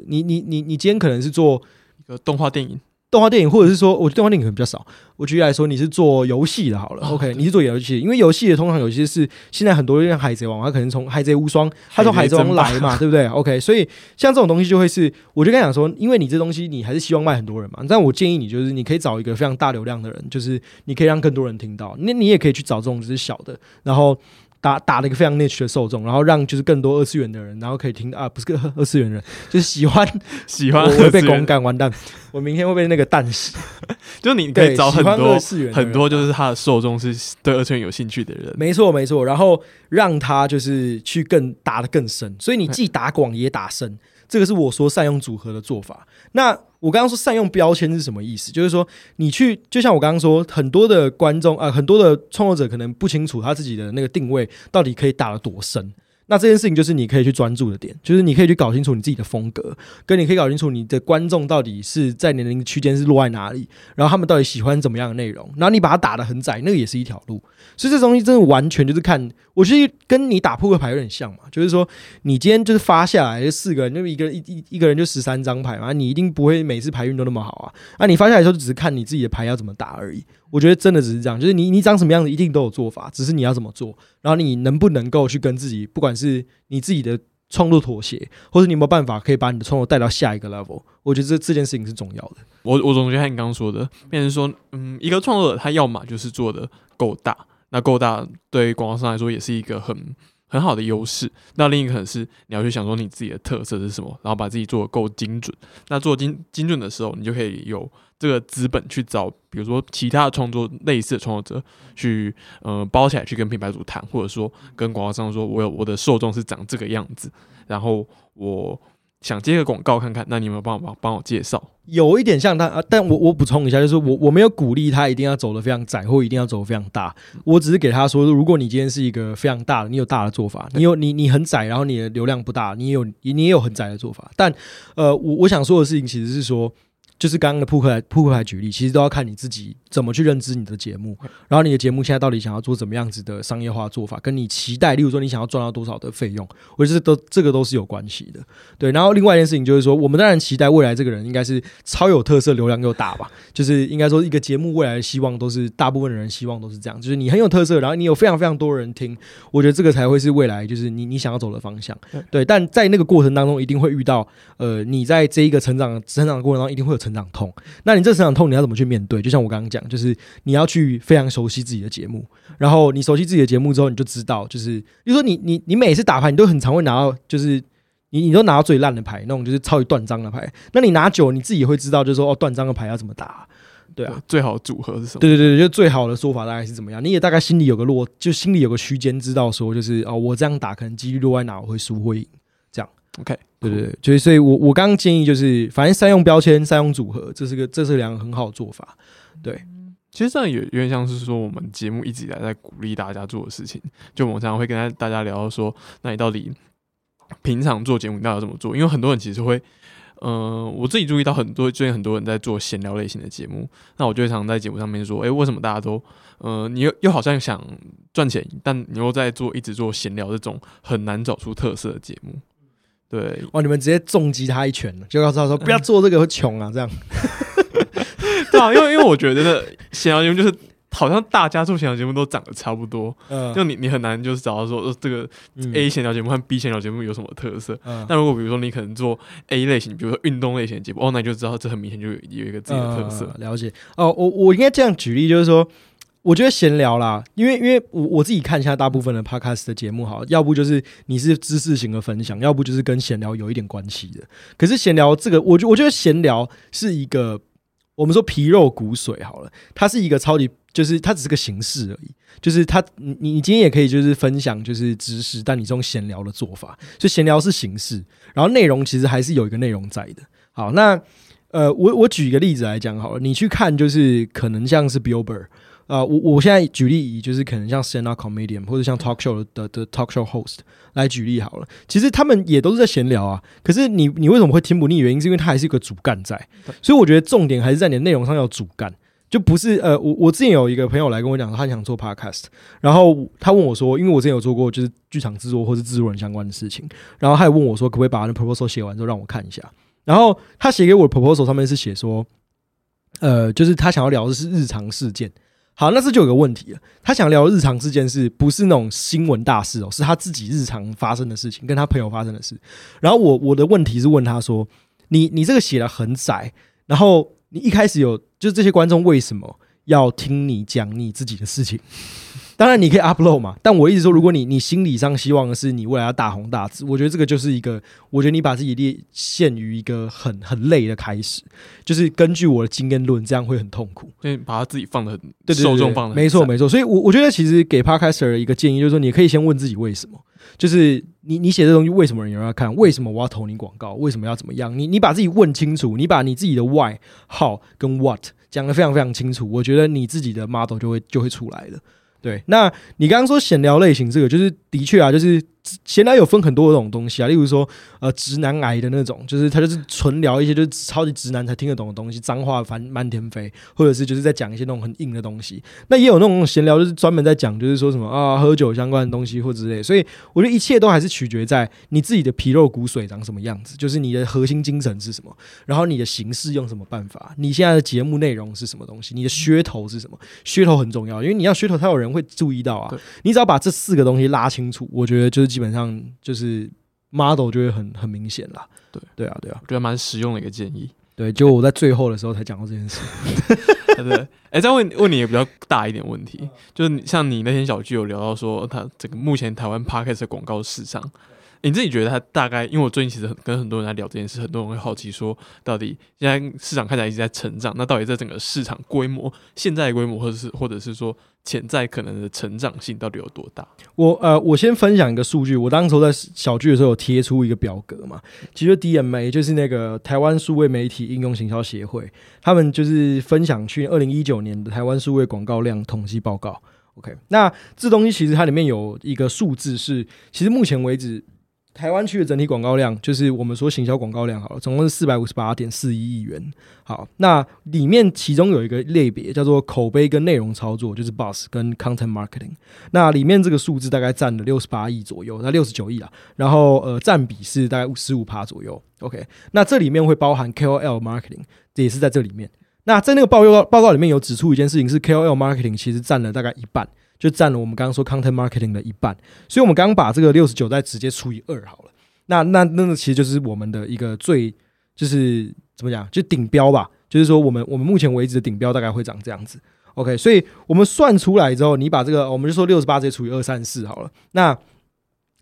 你你你你今天可能是做一个动画电影。动画电影，或者是说，我动画电影可能比较少。我举例来说，你是做游戏的，好了，OK，你是做游戏，因为游戏的通常有些是现在很多像海贼王，他可能从海贼无双，他从海贼王来嘛，*laughs* 对不对？OK，所以像这种东西就会是，我就跟他讲说，因为你这东西你还是希望卖很多人嘛，但我建议你就是你可以找一个非常大流量的人，就是你可以让更多人听到，那你也可以去找这种就是小的，然后。打打了一个非常 niche 的受众，然后让就是更多二次元的人，然后可以听啊，不是个二次元人，*laughs* 就是喜欢 *laughs* 喜欢，我会被公干完蛋，我明天会被那个蛋死。*laughs* 就你可以找很多很多，就是他的受众是对二次元有兴趣的人，没错没错，然后让他就是去更打的更深，所以你既打广也打深。这个是我说善用组合的做法。那我刚刚说善用标签是什么意思？就是说你去，就像我刚刚说，很多的观众啊，很多的创作者可能不清楚他自己的那个定位到底可以打得多深。那这件事情就是你可以去专注的点，就是你可以去搞清楚你自己的风格，跟你可以搞清楚你的观众到底是在年龄区间是落在哪里，然后他们到底喜欢怎么样的内容，然后你把它打得很窄，那个也是一条路。所以这东西真的完全就是看，我觉得跟你打扑克牌有点像嘛，就是说你今天就是发下来四个人，就一个一一一个人就十三张牌嘛，你一定不会每次牌运都那么好啊。啊，你发下来的时候就只是看你自己的牌要怎么打而已。我觉得真的只是这样，就是你你长什么样子一定都有做法，只是你要怎么做，然后你能不能够去跟自己，不管是你自己的创作妥协，或者你有没有办法可以把你的创作带到下一个 level，我觉得这这件事情是重要的。我我总觉得像你刚刚说的，变成说，嗯，一个创作者他要么就是做的够大，那够大对广告商来说也是一个很。很好的优势，那另一个可能是你要去想说你自己的特色是什么，然后把自己做的够精准。那做精精准的时候，你就可以有这个资本去找，比如说其他的创作类似的创作者去，呃，包起来去跟品牌主谈，或者说跟广告商说，我有我的受众是长这个样子，然后我。想接个广告看看，那你有没有帮我帮我介绍？有一点像他，但我我补充一下，就是我我没有鼓励他一定要走的非常窄，或一定要走的非常大。我只是给他说，如果你今天是一个非常大的，你有大的做法，你有你你很窄，然后你的流量不大，你有你也有很窄的做法。但呃，我我想说的事情其实是说，就是刚刚的扑克牌扑克牌举例，其实都要看你自己怎么去认知你的节目，然后你的节目现在到底想要做怎么样子的商业化做法，跟你期待，例如说你想要赚到多少的费用，我觉得都这个都是有关系的。对，然后另外一件事情就是说，我们当然期待未来这个人应该是超有特色，流量又大吧，就是应该说一个节目未来的希望都是大部分的人希望都是这样，就是你很有特色，然后你有非常非常多人听，我觉得这个才会是未来就是你你想要走的方向。对，但在那个过程当中一定会遇到，呃，你在这一个成长成长的过程当中一定会有成长痛。那你这成长痛你要怎么去面对？就像我刚刚讲，就是你要去非常熟悉自己的节目，然后你熟悉自己的节目之后，你就知道，就是比如说你你你每次打牌，你都很常会拿到，就是你你都拿到最烂的牌，那种就是超级断章的牌。那你拿久，你自己也会知道，就是说哦，断章的牌要怎么打，对啊，最好的组合是什么？对对对，就最好的说法大概是怎么样？你也大概心里有个落，就心里有个区间，知道说就是哦，我这样打可能几率落在哪，我会输会赢。OK，对对对，就是所以我我刚刚建议就是，反正三用标签、三用组合，这是个这是两个很好的做法。对，其实这样也有点像是说，我们节目一直以来在鼓励大家做的事情。就我们常常会跟大家聊到说，那你到底平常做节目你到底怎么做？因为很多人其实会，呃，我自己注意到很多最近很多人在做闲聊类型的节目，那我就会常常在节目上面说，诶，为什么大家都，呃，你又又好像想赚钱，但你又在做一直做闲聊这种很难找出特色的节目。对，哇，你们直接重击他一拳了，就告诉他说不要做这个会穷啊，这样。*laughs* 对啊，因为因为我觉得闲聊节目就是好像大家做闲聊节目都长得差不多，嗯就你你很难就是找到说、呃、这个嗯 A 闲聊节目和 B 闲聊节目有什么特色。嗯那如果比如说你可能做 A 类型，比如说运动类型的节目，哦，那你就知道这很明显就有有一个自己的特色。呃了解哦，我我应该这样举例，就是说，我觉得闲聊啦，因为因为我我自己看一下大部分的 podcast 的节目，好，要不就是你是知识型的分享，要不就是跟闲聊有一点关系的。可是闲聊这个，我觉我觉得闲聊是一个我们说皮肉骨髓好了，它是一个超级，就是它只是个形式而已。就是它，你你今天也可以就是分享就是知识，但你这种闲聊的做法，所以闲聊是形式，然后内容其实还是有一个内容在的。好，那呃，我我举一个例子来讲好了，你去看就是可能像是 Bill 啊、我我现在举例以就是可能像 stand up comedian 或者像 talk show 的的 talk show host 来举例好了，其实他们也都是在闲聊啊，可是你你为什么会听不腻？原因是因为它还是一个主干在，所以我觉得重点还是在你的内容上要有主干。就不是呃，我我之前有一个朋友来跟我讲，他想做 podcast，然后他问我说，因为我之前有做过就是剧场制作或是制作人相关的事情，然后他也问我说，可不可以把他的 proposal 写完之后让我看一下？然后他写给我的 proposal 上面是写说，呃，就是他想要聊的是日常事件。好，那这就有个问题了。他想聊日常事件事不是那种新闻大事哦？是他自己日常发生的事情，跟他朋友发生的事。然后我我的问题是问他说：“你你这个写的很窄，然后你一开始有就是这些观众为什么要听你讲你自己的事情？当然你可以 upload 嘛，但我一直说，如果你你心理上希望的是你未来要大红大紫，我觉得这个就是一个，我觉得你把自己列限于一个很很累的开始，就是根据我的经验论，这样会很痛苦。所以把他自己放的很对对对受众放的没错没错。所以我，我觉得其实给 podcaster 的一个建议就是说，你可以先问自己为什么，就是你你写这东西为什么有人要看，为什么我要投你广告，为什么要怎么样？你你把自己问清楚，你把你自己的 why、how 跟 what 讲的非常非常清楚，我觉得你自己的 model 就会就会出来了。对，那你刚刚说闲聊类型这个，就是的确啊，就是闲聊有分很多种东西啊，例如说呃直男癌的那种，就是他就是纯聊一些就是超级直男才听得懂的东西，脏话翻满天飞，或者是就是在讲一些那种很硬的东西。那也有那种闲聊，就是专门在讲就是说什么啊喝酒相关的东西或之类。所以我觉得一切都还是取决在你自己的皮肉骨髓长什么样子，就是你的核心精神是什么，然后你的形式用什么办法，你现在的节目内容是什么东西，你的噱头是什么。噱头很重要，因为你要噱头，才有人会注意到啊。你只要把这四个东西拉清楚，我觉得就是基本上就是 model 就会很很明显啦。对对啊，对啊，我觉得蛮实用的一个建议。对。就我在最后的时候才讲到这件事。*laughs* 对对，哎、再问问你一个比较大一点问题，就是像你那天小聚有聊到说，他这个目前台湾 podcast 的广告市场，你自己觉得它大概？因为我最近其实跟很多人在聊这件事，很多人会好奇说，到底现在市场看起来一直在成长，那到底在整个市场规模、现在规模，或者是或者是说潜在可能的成长性到底有多大？我呃，我先分享一个数据。我当时候在小聚的时候有贴出一个表格嘛，其实 DMA 就是那个台湾数位媒体应用行销协会，他们就是分享去二零一九年的台湾数位广告量统计报告。OK，那这东西其实它里面有一个数字是，其实目前为止。台湾区的整体广告量，就是我们说行销广告量好了，总共是四百五十八点四一亿元。好，那里面其中有一个类别叫做口碑跟内容操作，就是 Buzz 跟 Content Marketing。那里面这个数字大概占了六十八亿左右，那六十九亿啊。然后呃，占比是大概十五趴左右。OK，那这里面会包含 KOL Marketing，这也是在这里面。那在那个报告报告里面有指出一件事情，是 KOL Marketing 其实占了大概一半。就占了我们刚刚说 content marketing 的一半，所以我们刚刚把这个六十九再直接除以二好了。那那那个其实就是我们的一个最就是怎么讲，就顶标吧。就是说我们我们目前为止的顶标大概会长这样子。OK，所以我们算出来之后，你把这个我们就说六十八直接除以二三四好了。那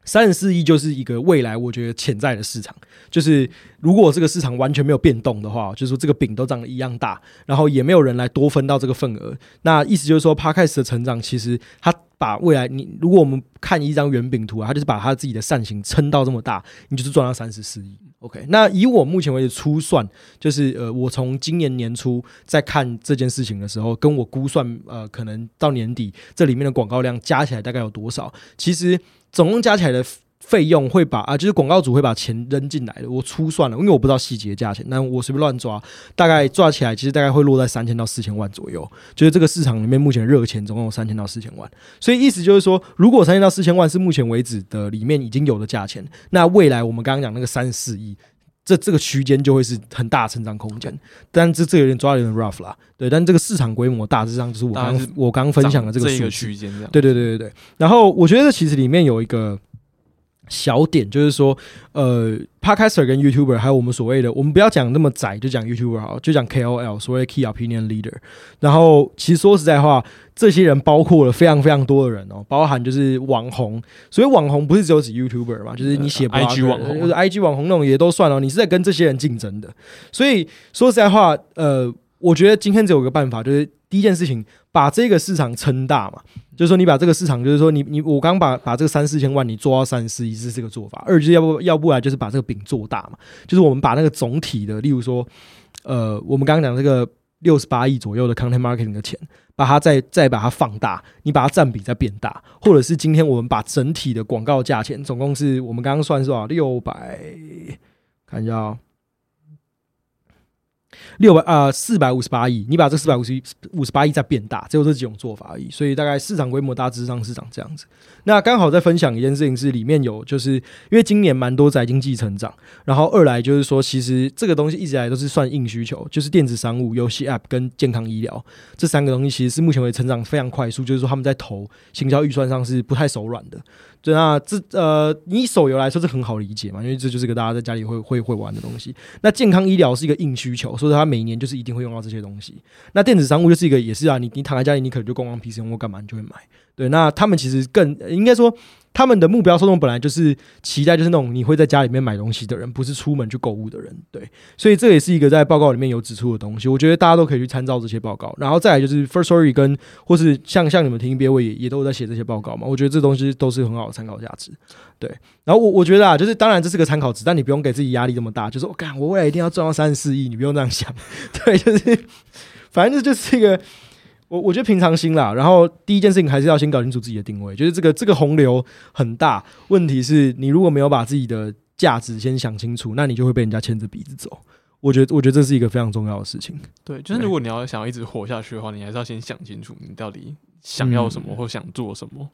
三十四亿就是一个未来我觉得潜在的市场，就是如果这个市场完全没有变动的话，就是说这个饼都长得一样大，然后也没有人来多分到这个份额，那意思就是说 p a r k a s 的成长其实它把未来你如果我们看一张圆饼图啊，它就是把它自己的扇形撑到这么大，你就是赚到三十四亿。OK，那以我目前为止初算，就是呃，我从今年年初在看这件事情的时候，跟我估算呃，可能到年底这里面的广告量加起来大概有多少，其实。总共加起来的费用会把啊，就是广告主会把钱扔进来的。我粗算了，因为我不知道细节价钱，但我随便乱抓，大概抓起来其实大概会落在三千到四千万左右。就是这个市场里面目前热钱总共有三千到四千万，所以意思就是说，如果三千到四千万是目前为止的里面已经有的价钱，那未来我们刚刚讲那个三十四亿，这这个区间就会是很大成长空间。但这这有点抓的有点 rough 啦，对。但这个市场规模大致上就是我刚我刚分享的这个区间。对对对对对。然后我觉得其实里面有一个。小点就是说，呃，Podcaster 跟 YouTuber，还有我们所谓的，我们不要讲那么窄，就讲 YouTuber 好，就讲 KOL，所谓的 Key Opinion Leader。然后，其实说实在话，这些人包括了非常非常多的人哦，包含就是网红。所以网红不是只有指 YouTuber 嘛，就是你写 IG 网红，就是 IG 网红那种也都算了。你是在跟这些人竞争的。所以说实在话，呃，我觉得今天只有一个办法，就是第一件事情。把这个市场撑大嘛，就是说你把这个市场，就是说你你我刚把把这个三四千万你做到三十四亿是这个做法，二就是要不要不然就是把这个饼做大嘛，就是我们把那个总体的，例如说，呃，我们刚刚讲这个六十八亿左右的 content marketing 的钱，把它再再把它放大，你把它占比再变大，或者是今天我们把整体的广告价钱总共是我们刚刚算是多少？六百，看一下。六百啊，四百五十八亿，你把这四百五十五十八亿再变大，只有这几种做法而已。所以大概市场规模大致上是长这样子。那刚好再分享一件事情是，里面有就是因为今年蛮多宅经济成长，然后二来就是说，其实这个东西一直以来都是算硬需求，就是电子商务、游戏 App 跟健康医疗这三个东西，其实是目前为止成长非常快速，就是说他们在投行销预算上是不太手软的。对啊，这呃，你手游来说是很好理解嘛，因为这就是个大家在家里会会会玩的东西。那健康医疗是一个硬需求，所以它每年就是一定会用到这些东西。那电子商务就是一个也是啊，你你躺在家里，你可能就逛逛 PC 或干嘛，你就会买。对，那他们其实更应该说。他们的目标受众本来就是期待，就是那种你会在家里面买东西的人，不是出门去购物的人。对，所以这也是一个在报告里面有指出的东西。我觉得大家都可以去参照这些报告。然后再来就是 First Story 跟或是像像你们听别位也也都在写这些报告嘛。我觉得这东西都是很好的参考价值。对，然后我我觉得啊，就是当然这是个参考值，但你不用给自己压力这么大。就是我干，我未来一定要赚到三十四亿，你不用这样想。*laughs* 对，就是反正这就是一个。我我觉得平常心啦，然后第一件事情还是要先搞清楚自己的定位，就是这个这个洪流很大，问题是你如果没有把自己的价值先想清楚，那你就会被人家牵着鼻子走。我觉得我觉得这是一个非常重要的事情。对，就是如果你要想要一直活下去的话，你还是要先想清楚你到底想要什么或想做什么。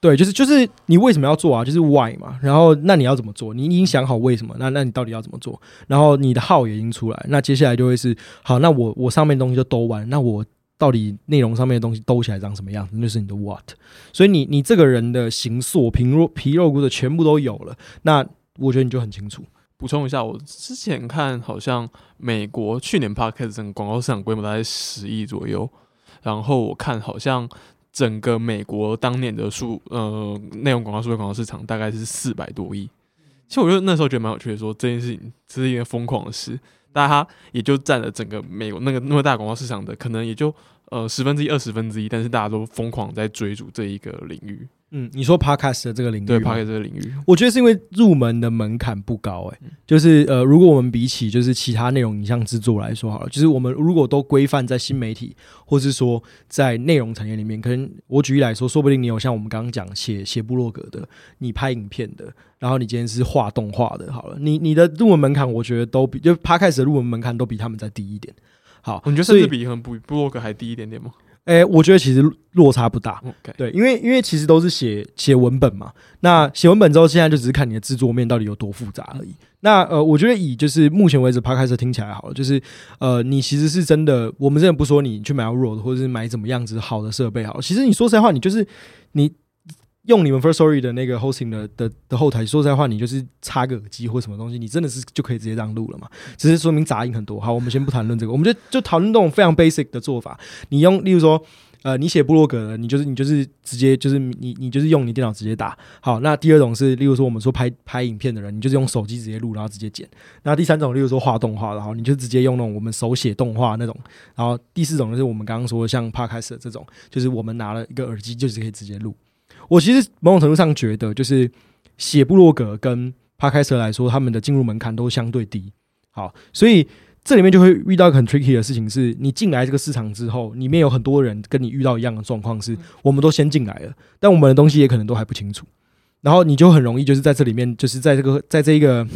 对，就是就是你为什么要做啊？就是 why 嘛。然后那你要怎么做？你已经想好为什么？那那你到底要怎么做？然后你的号也已经出来，那接下来就会是好。那我我上面东西就都完，那我。到底内容上面的东西兜起来长什么样？那是你的 what。所以你你这个人的形塑、皮肉皮肉骨的全部都有了，那我觉得你就很清楚。补充一下，我之前看好像美国去年 Podcast 整个广告市场规模大概十亿左右，然后我看好像整个美国当年的数呃内容广告、数位广告市场大概是四百多亿。其实我觉得那时候觉得蛮有趣的，说这件事情是一件疯狂的事。但它也就占了整个美国那个那么大广告市场的可能也就呃十分之一、二十分之一，但是大家都疯狂在追逐这一个领域，嗯，你说 podcast 的这个领域对 podcast 这个领域，我觉得是因为入门的门槛不高、欸，就是呃，如果我们比起就是其他内容影像制作来说好了，就是我们如果都规范在新媒体，或是说在内容产业里面，可能我举例来说，说不定你有像我们刚刚讲写写部落格的，你拍影片的，然后你今天是画动画的，好了，你你的入门门槛，我觉得都比就 podcast 的入门门槛都比他们再低一点。好，你觉得甚至比可能比布洛克还低一点点吗诶、我觉得其实落差不大。？OK，对，因为因为其实都是写写文本嘛，那写文本之后，现在就只是看你的制作面到底有多复杂而已。那呃，我觉得以就是目前为止 p 开始听起来好了，就是呃，你其实是真的，我们真的不说你去买 Rode 或者是买怎么样子好的设备好了，其实你说实在话，你就是你用你们 First Story 的那个 hosting 的的的后台，说实在话，你就是插个耳机或什么东西，你真的是就可以直接这样录了嘛？只是说明杂音很多。好，我们先不谈论这个，我们就就讨论这种非常 basic 的做法。你用，例如说。呃，你写部落格的，你就是你就是直接就是你你就是用你电脑直接打。好，那第二种是，例如说我们说拍拍影片的人，你就是用手机直接录，然后直接剪。那第三种，例如说画动画然后，你就直接用那种我们手写动画那种。然后第四种就是我们刚刚说像 Podcast 的这种，就是我们拿了一个耳机，就是可以直接录。我其实某种程度上觉得，就是写布洛格跟 Podcast 来说，他们的进入门槛都相对低。好，所以。这里面就会遇到一个很 tricky 的事情，是你进来这个市场之后，里面有很多人跟你遇到一样的状况，是我们都先进来了，但我们的东西也可能都还不清楚，然后你就很容易就是在这里面，就是在这个在这一个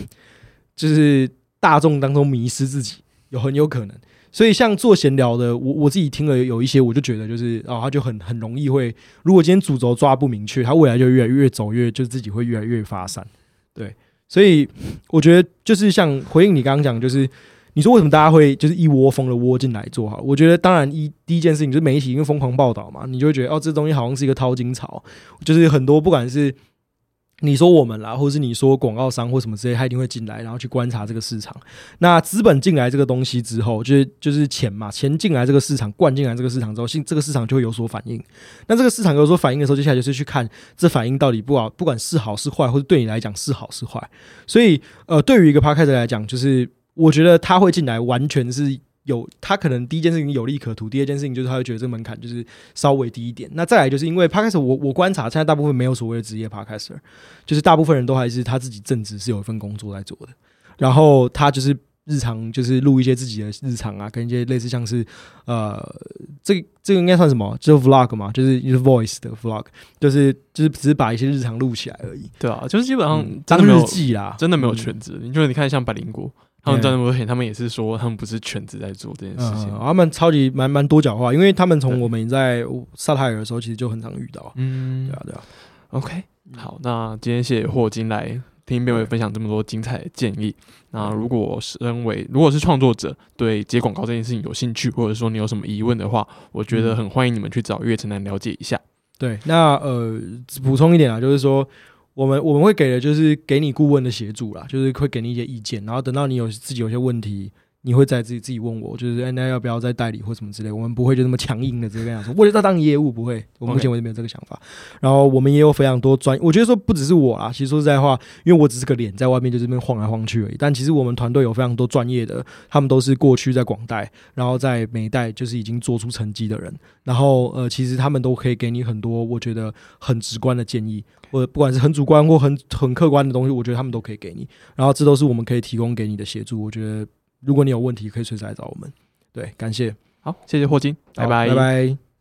就是大众当中迷失自己，有很有可能。所以像做闲聊的，我我自己听了有一些，我就觉得就是啊，他就很很容易会，如果今天主轴抓不明确，他未来就越来越走越，就自己会越来越发散。对，所以我觉得就是像回应你刚刚讲，就是。你说为什么大家会就是一窝蜂的窝进来做好？我觉得当然一第一件事情就是媒体因为疯狂报道嘛，你就会觉得哦，这东西好像是一个淘金潮，就是很多不管是你说我们啦，或是你说广告商或什么之类，他一定会进来，然后去观察这个市场。那资本进来这个东西之后，就是就是钱嘛，钱进来这个市场，灌进来这个市场之后，这个市场就会有所反应。那这个市场有所反应的时候，接下来就是去看这反应到底不好，不管是好是坏，或者对你来讲是好是坏。所以呃，对于一个 p a r k e r 来讲，就是。我觉得他会进来，完全是有他可能第一件事情有利可图，第二件事情就是他会觉得这个门槛就是稍微低一点。那再来就是因为 Podcaster，我我观察现在大部分没有所谓的职业 Podcaster，就是大部分人都还是他自己正职是有一份工作在做的，然后他就是日常就是录一些自己的日常啊，跟一些类似像是呃，这这个应该算什么？就是 Vlog 嘛，就是就是 Voice 的 Vlog，就是就是只是把一些日常录起来而已，对啊，就是基本上嗯当真的没有日记啦，真的没有嗯全职。你就你看像百灵果，他们赚那么多钱，他们也是说他们不是全职在做这件事情嗯，。他们超级蛮蛮多角化，因为他们从我们在萨泰尔的时候，其实就很常遇到。嗯对啊，对啊，OK，好，那今天谢谢霍金来听编委分享这么多精彩的建议。那如果身为如果是创作者，对接广告这件事情有兴趣，或者说你有什么疑问的话，我觉得很欢迎你们去找岳城南了解一下。对。那呃，补充一点啊，就是说，我们我们会给的就是给你顾问的协助啦，就是会给你一些意见，然后等到你有自己有些问题。你会在自己自己问我，就是哎、那要不要再代理或什么之类，我们不会就那么强硬的直接跟他说，为了要当业务，不会，我们目前为止没有这个想法。然后我们也有非常多专，我觉得说不只是我啊，其实说实在话，因为我只是个脸在外面就这边晃来晃去而已。但其实我们团队有非常多专业的，他们都是过去在广代，然后在美代就是已经做出成绩的人。然后呃，其实他们都可以给你很多我觉得很直观的建议，或者不管是很主观或很很客观的东西，我觉得他们都可以给你。然后这都是我们可以提供给你的协助。我觉得如果你有问题，可以随时来找我们。对，感谢，好，谢谢霍金，拜好拜，拜拜。